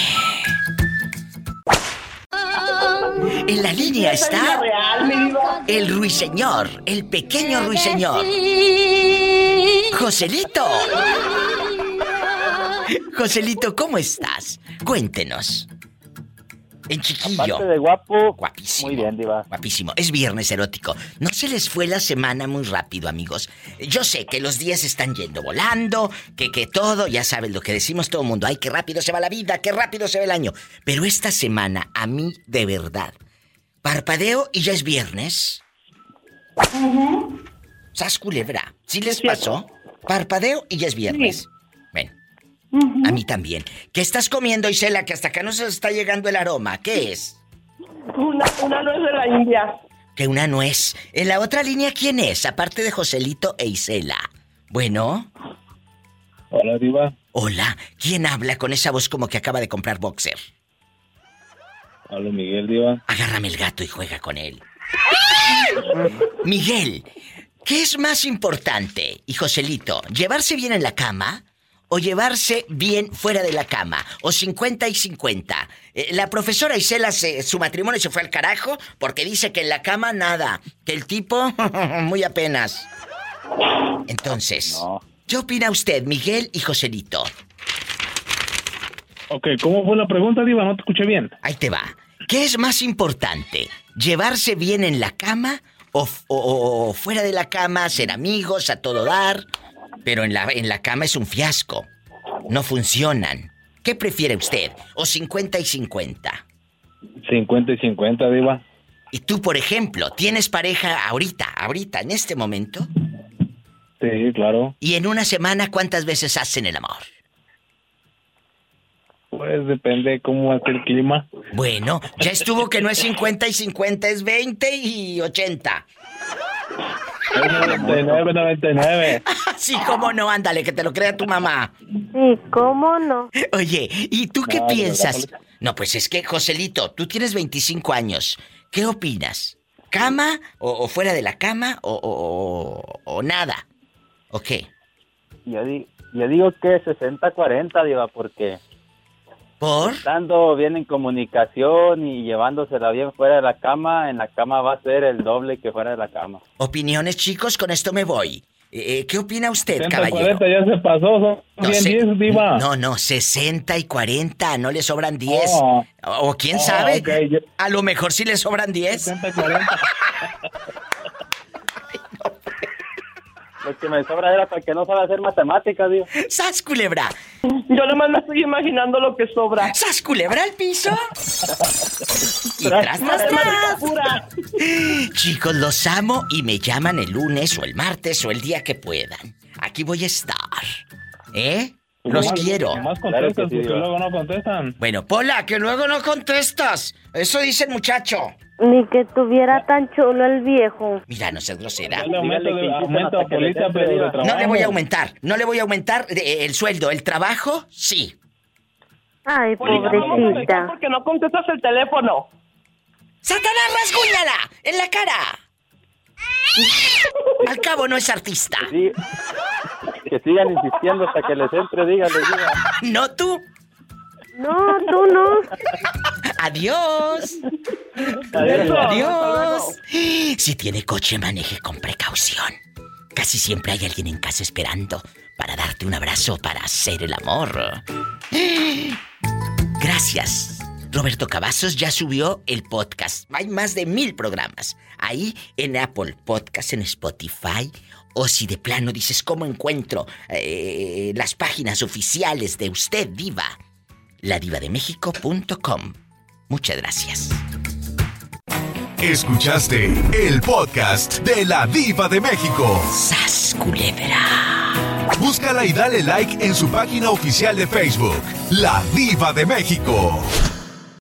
En la línea está el ruiseñor, el pequeño ruiseñor. Joselito. Joselito, ¿cómo estás? Cuéntenos. En chiquillo. Aparte de guapo, Guapísimo. muy bien, diva. Guapísimo. Es viernes erótico. No se les fue la semana muy rápido, amigos. Yo sé que los días están yendo volando, que, que todo, ya saben lo que decimos todo el mundo. Ay, qué rápido se va la vida, qué rápido se va el año. Pero esta semana, a mí, de verdad, parpadeo y ya es viernes. ¿Sas culebra? ¿Sí les pasó? Parpadeo y ya es viernes. Ven. A mí también. ¿Qué estás comiendo, Isela? Que hasta acá no se está llegando el aroma. ¿Qué es? Una, una nuez de la India. Que una nuez. En la otra línea, ¿quién es? Aparte de Joselito e Isela. Bueno. Hola, diva. Hola. ¿Quién habla con esa voz como que acaba de comprar boxer? Hablo Miguel, diva. Agárrame el gato y juega con él. Miguel, ¿qué es más importante? Y Joselito, ¿llevarse bien en la cama o llevarse bien fuera de la cama? O 50 y 50. Eh, la profesora Isela, se- su matrimonio se fue al carajo porque dice que en la cama nada. Que el tipo, muy apenas. Entonces, ¿qué opina usted, Miguel y Joselito? Ok, ¿cómo fue la pregunta, Diva? No te escuché bien. Ahí te va. ¿Qué es más importante? ¿Llevarse bien en la cama o, o- o fuera de la cama, ser amigos, a todo dar? Pero en la, en la cama es un fiasco. No funcionan. ¿Qué prefiere usted? ¿O 50 y 50? 50 y 50, diva. Y tú, por ejemplo, ¿tienes pareja ahorita, ahorita, en este momento? Sí, claro. Y en una semana, ¿cuántas veces hacen el amor? Pues depende cómo es el clima. Bueno, ya estuvo que no es 50 y 50, es 20 y 80. Es 99, 99. sí, cómo no, ándale, que te lo crea tu mamá. Sí, cómo no. Oye, ¿y tú qué piensas? No, pues es que, Joselito, tú tienes 25 años. ¿Qué opinas? ¿Cama o, fuera de la cama o, nada? ¿O qué? Yo, yo digo que 60-40, Diva, porque... ¿Por? Estando bien en comunicación y llevándosela bien fuera de la cama, en la cama va a ser el doble que fuera de la cama. Opiniones, chicos, con esto me voy. Eh, ¿Qué opina usted, caballero? 40 ya se pasó, son 10, Diva. No, no, 60 y 40, no le sobran 10. o quién sabe, a lo mejor sí le sobran 10. 60 y 40. Lo que me sobra era para que no sabe hacer matemáticas, Dios. ¡Sas, culebra! Yo nomás me estoy imaginando lo que sobra. ¡Sas, culebra al piso! y tras, tras, tras. Chicos, los amo y me llaman el lunes o el martes o el día que puedan. Aquí voy a estar. ¿Eh? Los quiero. Más contestas porque luego no contestan. Bueno, Pola, que luego no contestas. Eso dice el muchacho. Ni que tuviera tan chulo el viejo. Mira, no seas grosera. No le voy a aumentar. No le voy a aumentar eh, el sueldo. ¿El trabajo? Sí. Ay, pobrecita. Porque no contestas el teléfono. ¡Satanás, rasguñala! ¡En la cara! Al cabo no es artista. Que sigan insistiendo hasta que les entre, díganle, No tú. No, tú no. Adiós. Adiós. Adiós. Si tiene coche, maneje con precaución. Casi siempre hay alguien en casa esperando para darte un abrazo, para hacer el amor. Gracias. Roberto Cavazos ya subió el podcast. Hay más de mil programas. Ahí en Apple Podcast, en Spotify. O si de plano dices cómo encuentro eh, las páginas oficiales de usted, Diva. Ladivademéxico.com. Muchas gracias. Escuchaste el podcast de La Diva de México. ¡Sas Búscala y dale like en su página oficial de Facebook, La Diva de México.